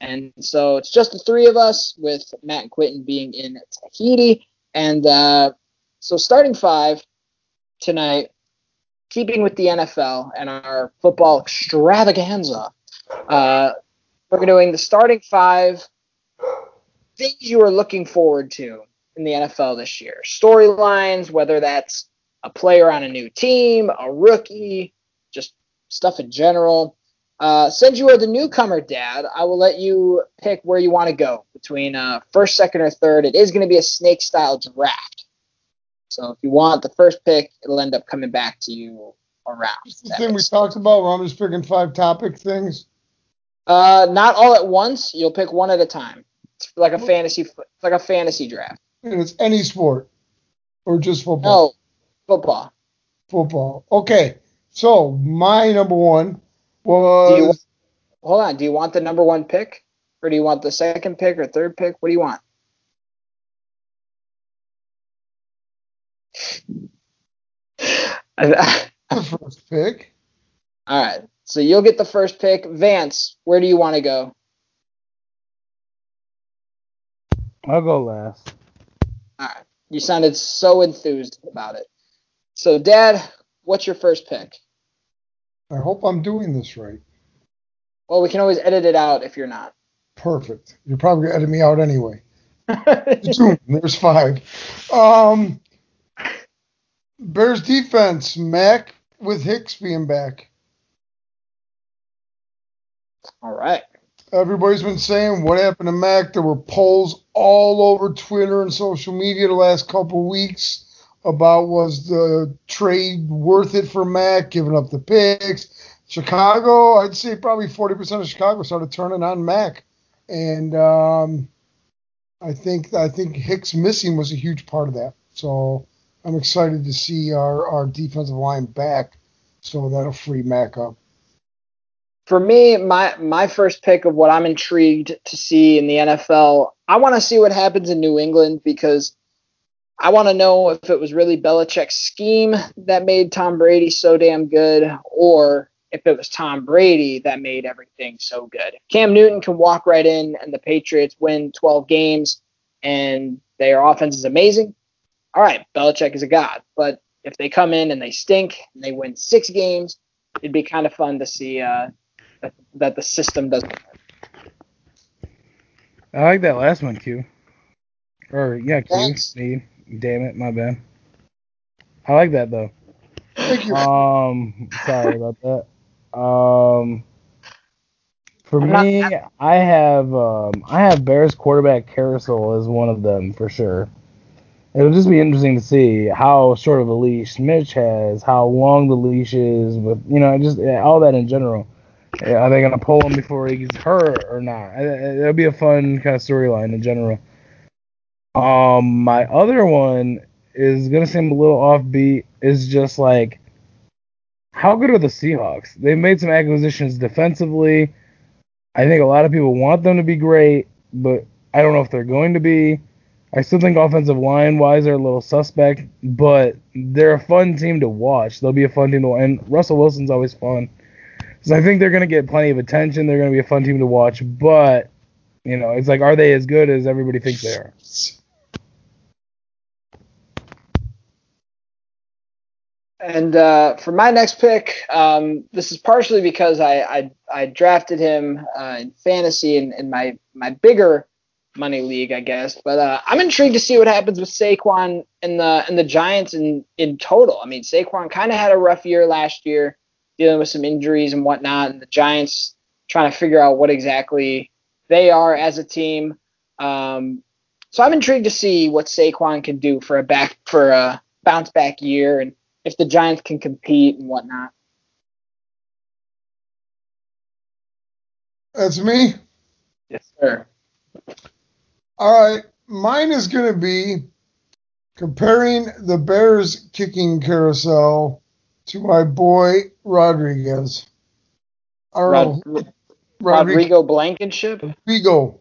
And so it's just the three of us, with Matt and Quentin being in Tahiti. And uh, so starting five tonight, keeping with the NFL and our football extravaganza, uh, we're doing the starting five things you are looking forward to in the NFL this year. Storylines, whether that's a player on a new team, a rookie, just stuff in general. Uh, since you are the newcomer, Dad, I will let you pick where you want to go between uh, first, second, or third. It is going to be a snake style draft. So if you want the first pick, it'll end up coming back to you around. the thing we talked about where I'm just picking five topic things. Uh, not all at once. You'll pick one at a time. It's like a fantasy, like a fantasy draft. And it's any sport or just football. No, football. Football. Okay. So my number one Do was you, hold on. Do you want the number one pick, or do you want the second pick or third pick? What do you want? The first pick. All right. So you'll get the first pick. Vance, where do you want to go? I'll go last. All right. You sounded so enthused about it. So, Dad, what's your first pick? I hope I'm doing this right. Well, we can always edit it out if you're not. Perfect. You're probably gonna edit me out anyway. There's five. Um, Bears defense, Mack with Hicks being back. All right. Everybody's been saying what happened to Mack. There were polls all over Twitter and social media the last couple weeks about was the trade worth it for Mack, giving up the picks. Chicago, I'd say probably 40% of Chicago started turning on Mack, and um, I think I think Hicks missing was a huge part of that. So I'm excited to see our, our defensive line back. So that'll free Mack up. For me, my my first pick of what I'm intrigued to see in the NFL, I want to see what happens in New England because I want to know if it was really Belichick's scheme that made Tom Brady so damn good, or if it was Tom Brady that made everything so good. Cam Newton can walk right in, and the Patriots win 12 games, and their offense is amazing. All right, Belichick is a god, but if they come in and they stink and they win six games, it'd be kind of fun to see uh, that, that the system doesn't. I like that last one, Q. Or yeah, Q. Thanks. Me. Damn it, my bad. I like that though. Thank you. Um, sorry about that. Um, for I'm not- me, I have um, I have Bears quarterback carousel as one of them for sure. It'll just be interesting to see how short of a leash Mitch has, how long the leash is, with you know, just all that in general. Are they gonna pull him before he gets hurt or not? It'll be a fun kind of storyline in general. Um, my other one is gonna seem a little offbeat. Is just like, how good are the Seahawks? They've made some acquisitions defensively. I think a lot of people want them to be great, but I don't know if they're going to be. I still think offensive line wise they're a little suspect, but they're a fun team to watch. They'll be a fun team to watch. And Russell Wilson's always fun. So I think they're going to get plenty of attention. They're going to be a fun team to watch, but you know, it's like, are they as good as everybody thinks they are? And uh, for my next pick, um, this is partially because I I, I drafted him uh, in fantasy in, in my my bigger money league, I guess. But uh, I'm intrigued to see what happens with Saquon and the and the Giants in in total. I mean, Saquon kind of had a rough year last year, dealing with some injuries and whatnot, and the Giants trying to figure out what exactly they are as a team. Um, so I'm intrigued to see what Saquon can do for a back for a bounce back year and if the Giants can compete and whatnot. That's me. Yes, sir. All right, mine is going to be comparing the Bears kicking carousel to my boy Rodriguez. Rod-. Rodriguez. Rodrigo Blankenship. Rodrigo.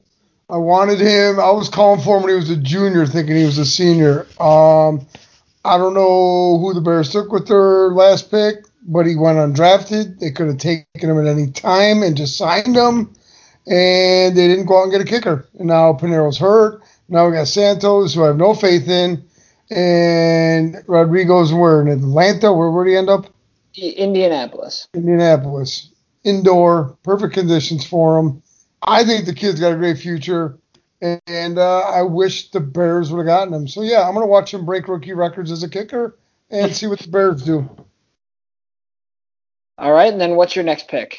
I wanted him. I was calling for him when he was a junior, thinking he was a senior. Um, I don't know who the Bears took with their last pick, but he went undrafted. They could have taken him at any time and just signed him, and they didn't go out and get a kicker. And now Piñeiro's hurt. Now we got Santos, who I have no faith in, and Rodrigo's where in Atlanta. Where would he end up? Indianapolis. Indianapolis. Indoor, perfect conditions for him. I think the kid's got a great future, and, and uh, I wish the Bears would have gotten him. So yeah, I'm gonna watch him break rookie records as a kicker and see what the Bears do. All right, and then what's your next pick?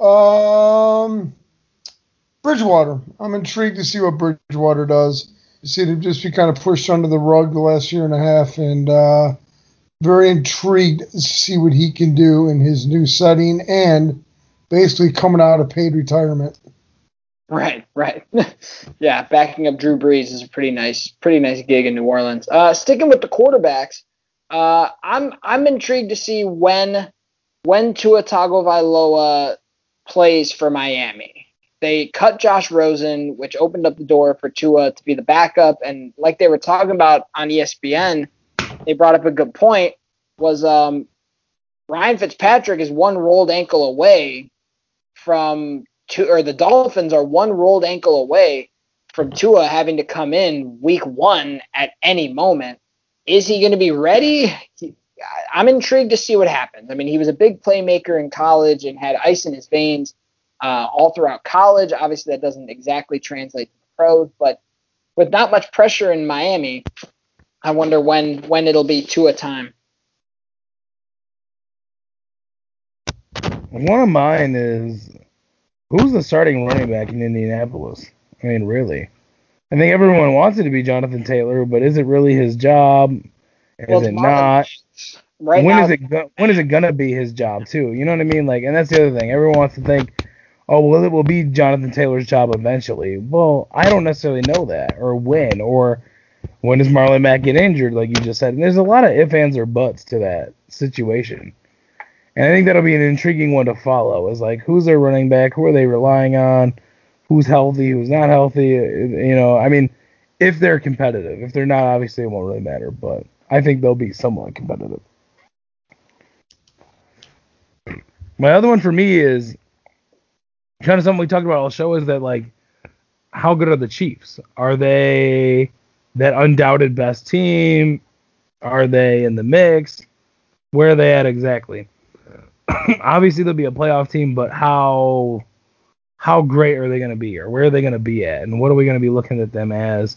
Um, Bridgewater. I'm intrigued to see what Bridgewater does. You see him just be kind of pushed under the rug the last year and a half, and uh, very intrigued to see what he can do in his new setting and basically coming out of paid retirement. Right, right. yeah, backing up Drew Brees is a pretty nice, pretty nice gig in New Orleans. Uh, sticking with the quarterbacks, uh, I'm I'm intrigued to see when when Tua Tagovailoa plays for Miami. They cut Josh Rosen, which opened up the door for Tua to be the backup. And like they were talking about on ESPN, they brought up a good point. Was um, Ryan Fitzpatrick is one rolled ankle away from Tua, or the Dolphins are one rolled ankle away from Tua having to come in week one at any moment. Is he going to be ready? I'm intrigued to see what happens. I mean, he was a big playmaker in college and had ice in his veins uh, all throughout college. Obviously, that doesn't exactly translate to the pros, but with not much pressure in Miami, I wonder when when it'll be Tua time. One of mine is who's the starting running back in Indianapolis? I mean, really. I think everyone wants it to be Jonathan Taylor, but is it really his job? Is well, it not? Right when now, is it go- when is it gonna be his job too? You know what I mean? Like, and that's the other thing. Everyone wants to think, oh, well, it will be Jonathan Taylor's job eventually. Well, I don't necessarily know that, or when, or when does Marlon Mack get injured, like you just said. And there's a lot of ifs, ands, or buts to that situation. And I think that'll be an intriguing one to follow. Is like who's their running back? Who are they relying on? Who's healthy? Who's not healthy? You know, I mean, if they're competitive. If they're not, obviously it won't really matter. But I think they'll be somewhat competitive. My other one for me is kind of something we talked about all show is that like how good are the Chiefs? Are they that undoubted best team? Are they in the mix? Where are they at exactly? obviously they'll be a playoff team, but how how great are they going to be, or where are they going to be at, and what are we going to be looking at them as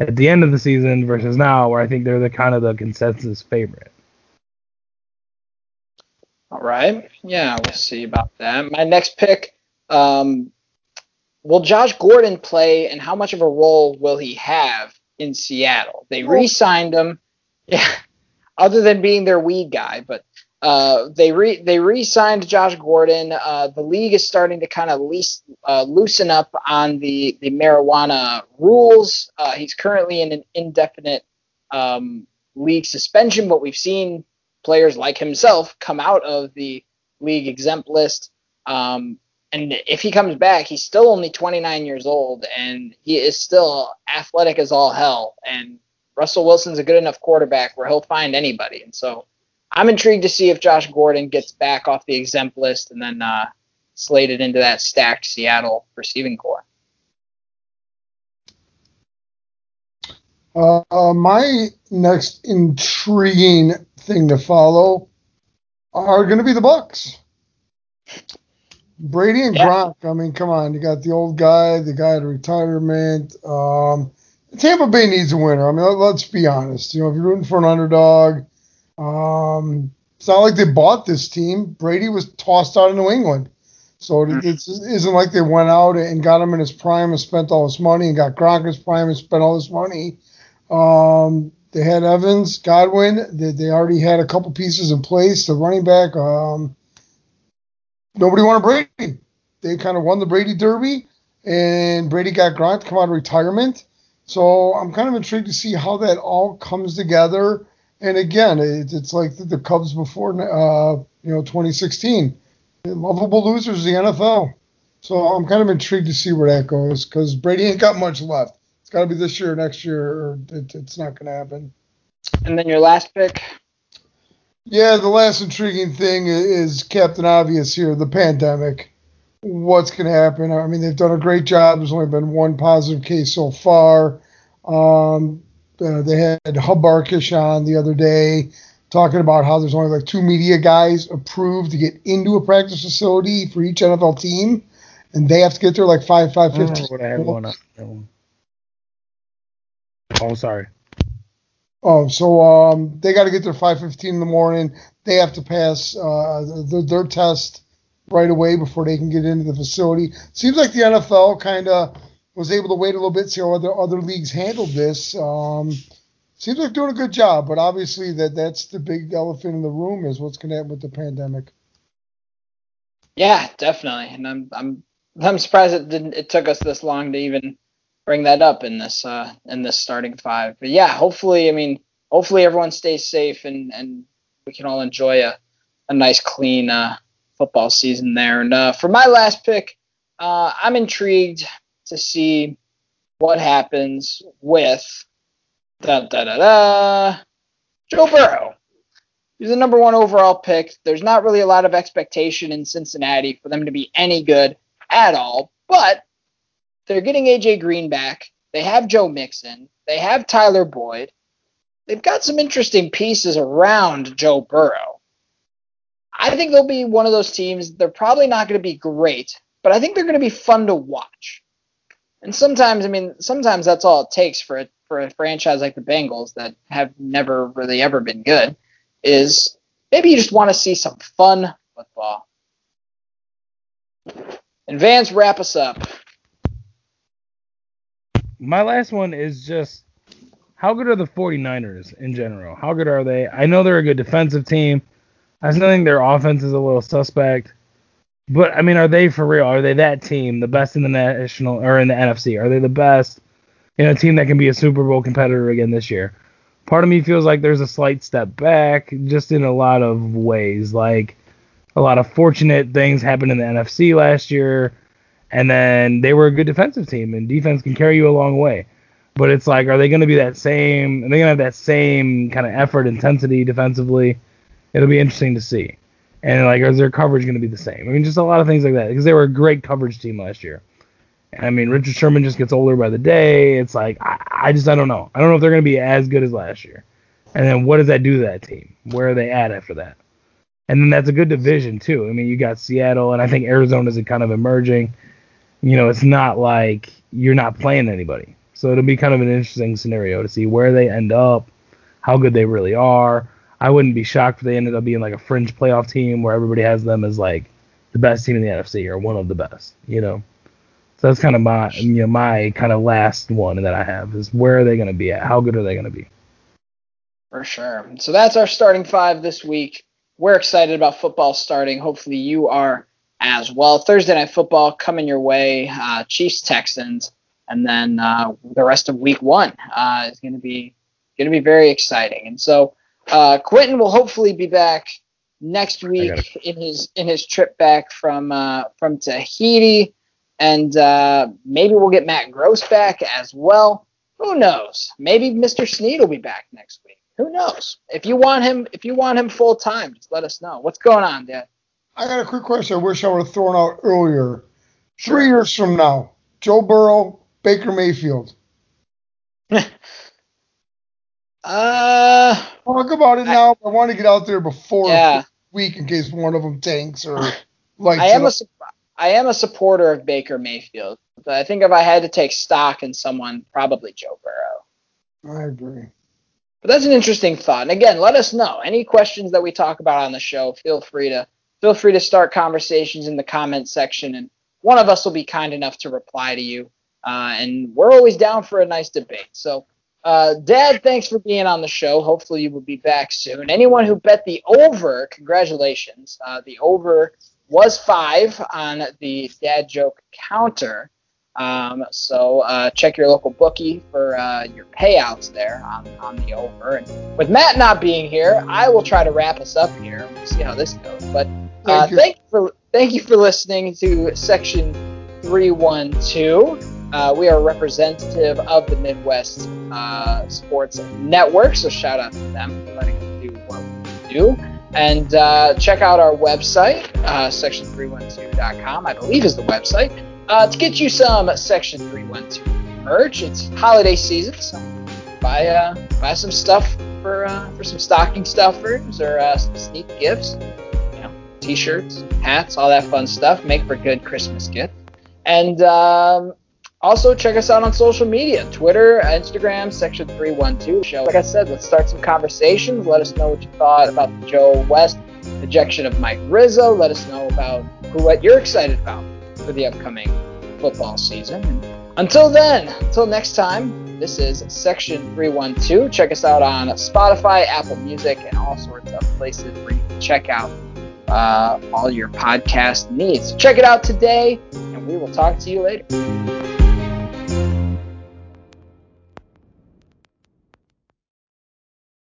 at the end of the season versus now, where I think they're the kind of the consensus favorite. All right, yeah, we'll see about that. My next pick, um, will Josh Gordon play, and how much of a role will he have in Seattle? They re-signed him, yeah, other than being their weed guy, but uh, they re they re-signed Josh Gordon. Uh, the league is starting to kind of uh, loosen up on the the marijuana rules. Uh, he's currently in an indefinite um, league suspension, but we've seen players like himself come out of the league exempt list. Um, and if he comes back, he's still only 29 years old, and he is still athletic as all hell. And Russell Wilson's a good enough quarterback where he'll find anybody. And so I'm intrigued to see if Josh Gordon gets back off the exempt list and then uh, slated into that stacked Seattle receiving corps. Uh, my next intriguing thing to follow are going to be the Bucs. Brady and yeah. Gronk. I mean, come on. You got the old guy, the guy at retirement. Um, Tampa Bay needs a winner. I mean, let's be honest. You know, if you're rooting for an underdog, um, it's not like they bought this team. Brady was tossed out of New England. So it, it isn't like they went out and got him in his prime and spent all this money and got Gronk in his prime and spent all this money. Um, they had Evans, Godwin. They, they already had a couple pieces in place. The running back. Um, nobody wanted Brady. They kind of won the Brady Derby, and Brady got Gronk to come out of retirement. So I'm kind of intrigued to see how that all comes together and again, it, it's like the, the Cubs before, uh, you know, 2016. Lovable losers, the NFL. So I'm kind of intrigued to see where that goes because Brady ain't got much left. It's got to be this year, next year, or it, it's not going to happen. And then your last pick. Yeah, the last intriguing thing is Captain Obvious here, the pandemic. What's going to happen? I mean, they've done a great job. There's only been one positive case so far. Um, uh, they had Hub Arkush on the other day talking about how there's only like two media guys approved to get into a practice facility for each NFL team, and they have to get there like five five fifteen. I, I had one. Oh, sorry. Oh, so um, they got to get there five fifteen in the morning. They have to pass uh, the, their test right away before they can get into the facility. Seems like the NFL kind of was able to wait a little bit, see how other other leagues handled this. Um, seems like doing a good job, but obviously that that's the big elephant in the room is what's going to happen with the pandemic. Yeah, definitely, and I'm I'm I'm surprised it didn't it took us this long to even bring that up in this uh in this starting five. But yeah, hopefully, I mean, hopefully everyone stays safe and and we can all enjoy a a nice clean uh football season there. And uh, for my last pick, uh, I'm intrigued to see what happens with da da da da Joe Burrow. He's the number one overall pick. There's not really a lot of expectation in Cincinnati for them to be any good at all, but they're getting AJ Green back. They have Joe Mixon. They have Tyler Boyd. They've got some interesting pieces around Joe Burrow. I think they'll be one of those teams. They're probably not going to be great, but I think they're going to be fun to watch. And sometimes, I mean, sometimes that's all it takes for a, for a franchise like the Bengals that have never really ever been good is maybe you just want to see some fun football. And Vance, wrap us up. My last one is just how good are the 49ers in general? How good are they? I know they're a good defensive team. I still think their offense is a little suspect. But I mean, are they for real? Are they that team, the best in the national or in the NFC? Are they the best in a team that can be a Super Bowl competitor again this year? Part of me feels like there's a slight step back, just in a lot of ways. Like a lot of fortunate things happened in the NFC last year, and then they were a good defensive team, and defense can carry you a long way. But it's like, are they going to be that same? Are they going to have that same kind of effort, intensity defensively? It'll be interesting to see. And like, is their coverage going to be the same? I mean, just a lot of things like that because they were a great coverage team last year. I mean, Richard Sherman just gets older by the day. It's like I, I just I don't know. I don't know if they're going to be as good as last year. And then what does that do to that team? Where are they at after that? And then that's a good division too. I mean, you got Seattle, and I think Arizona's kind of emerging. You know, it's not like you're not playing anybody. So it'll be kind of an interesting scenario to see where they end up, how good they really are. I wouldn't be shocked if they ended up being like a fringe playoff team where everybody has them as like the best team in the NFC or one of the best. You know. So that's kind of my you know my kind of last one that I have is where are they going to be at? How good are they going to be? For sure. So that's our starting five this week. We're excited about football starting. Hopefully you are as well. Thursday night football coming your way. Uh, Chiefs Texans, and then uh, the rest of week one uh, is going to be going to be very exciting. And so uh, Quentin will hopefully be back next week in his in his trip back from uh, from Tahiti and uh, maybe we'll get Matt Gross back as well. Who knows? Maybe Mr. Sneed will be back next week. Who knows? If you want him, if you want him full time, just let us know. What's going on, Dad? I got a quick question. I wish I would have thrown out earlier. Three years from now, Joe Burrow, Baker Mayfield. uh, talk about it I, now. I want to get out there before yeah. week in case one of them tanks or like. I am a I am a supporter of Baker Mayfield, but I think if I had to take stock in someone, probably Joe Burrow. I agree. But that's an interesting thought. And again, let us know any questions that we talk about on the show. Feel free to feel free to start conversations in the comment section, and one of us will be kind enough to reply to you. Uh, and we're always down for a nice debate. So, uh, Dad, thanks for being on the show. Hopefully, you will be back soon. Anyone who bet the over, congratulations. Uh, the over was five on the dad joke counter. Um, so uh, check your local bookie for uh, your payouts there on, on the over. And with Matt not being here, I will try to wrap us up here. We'll see how this goes. But uh, thank, you. thank, you. for thank you for listening to section three one two. Uh, we are representative of the Midwest uh, Sports Network, so shout out to them for letting us do what we do. And uh, check out our website, uh, section312.com, I believe is the website, uh, to get you some Section 312 merch. It's holiday season, so buy uh, buy some stuff for for some stocking stuffers or some sneak gifts. You know, t-shirts, hats, all that fun stuff. Make for good Christmas gift. And um, also, check us out on social media Twitter, Instagram, Section 312 Show. Like I said, let's start some conversations. Let us know what you thought about the Joe West ejection of Mike Rizzo. Let us know about who what you're excited about for the upcoming football season. Until then, until next time, This is Section 312. Check us out on Spotify, Apple Music, and all sorts of places where you can check out uh, all your podcast needs. Check it out today, and we will talk to you later.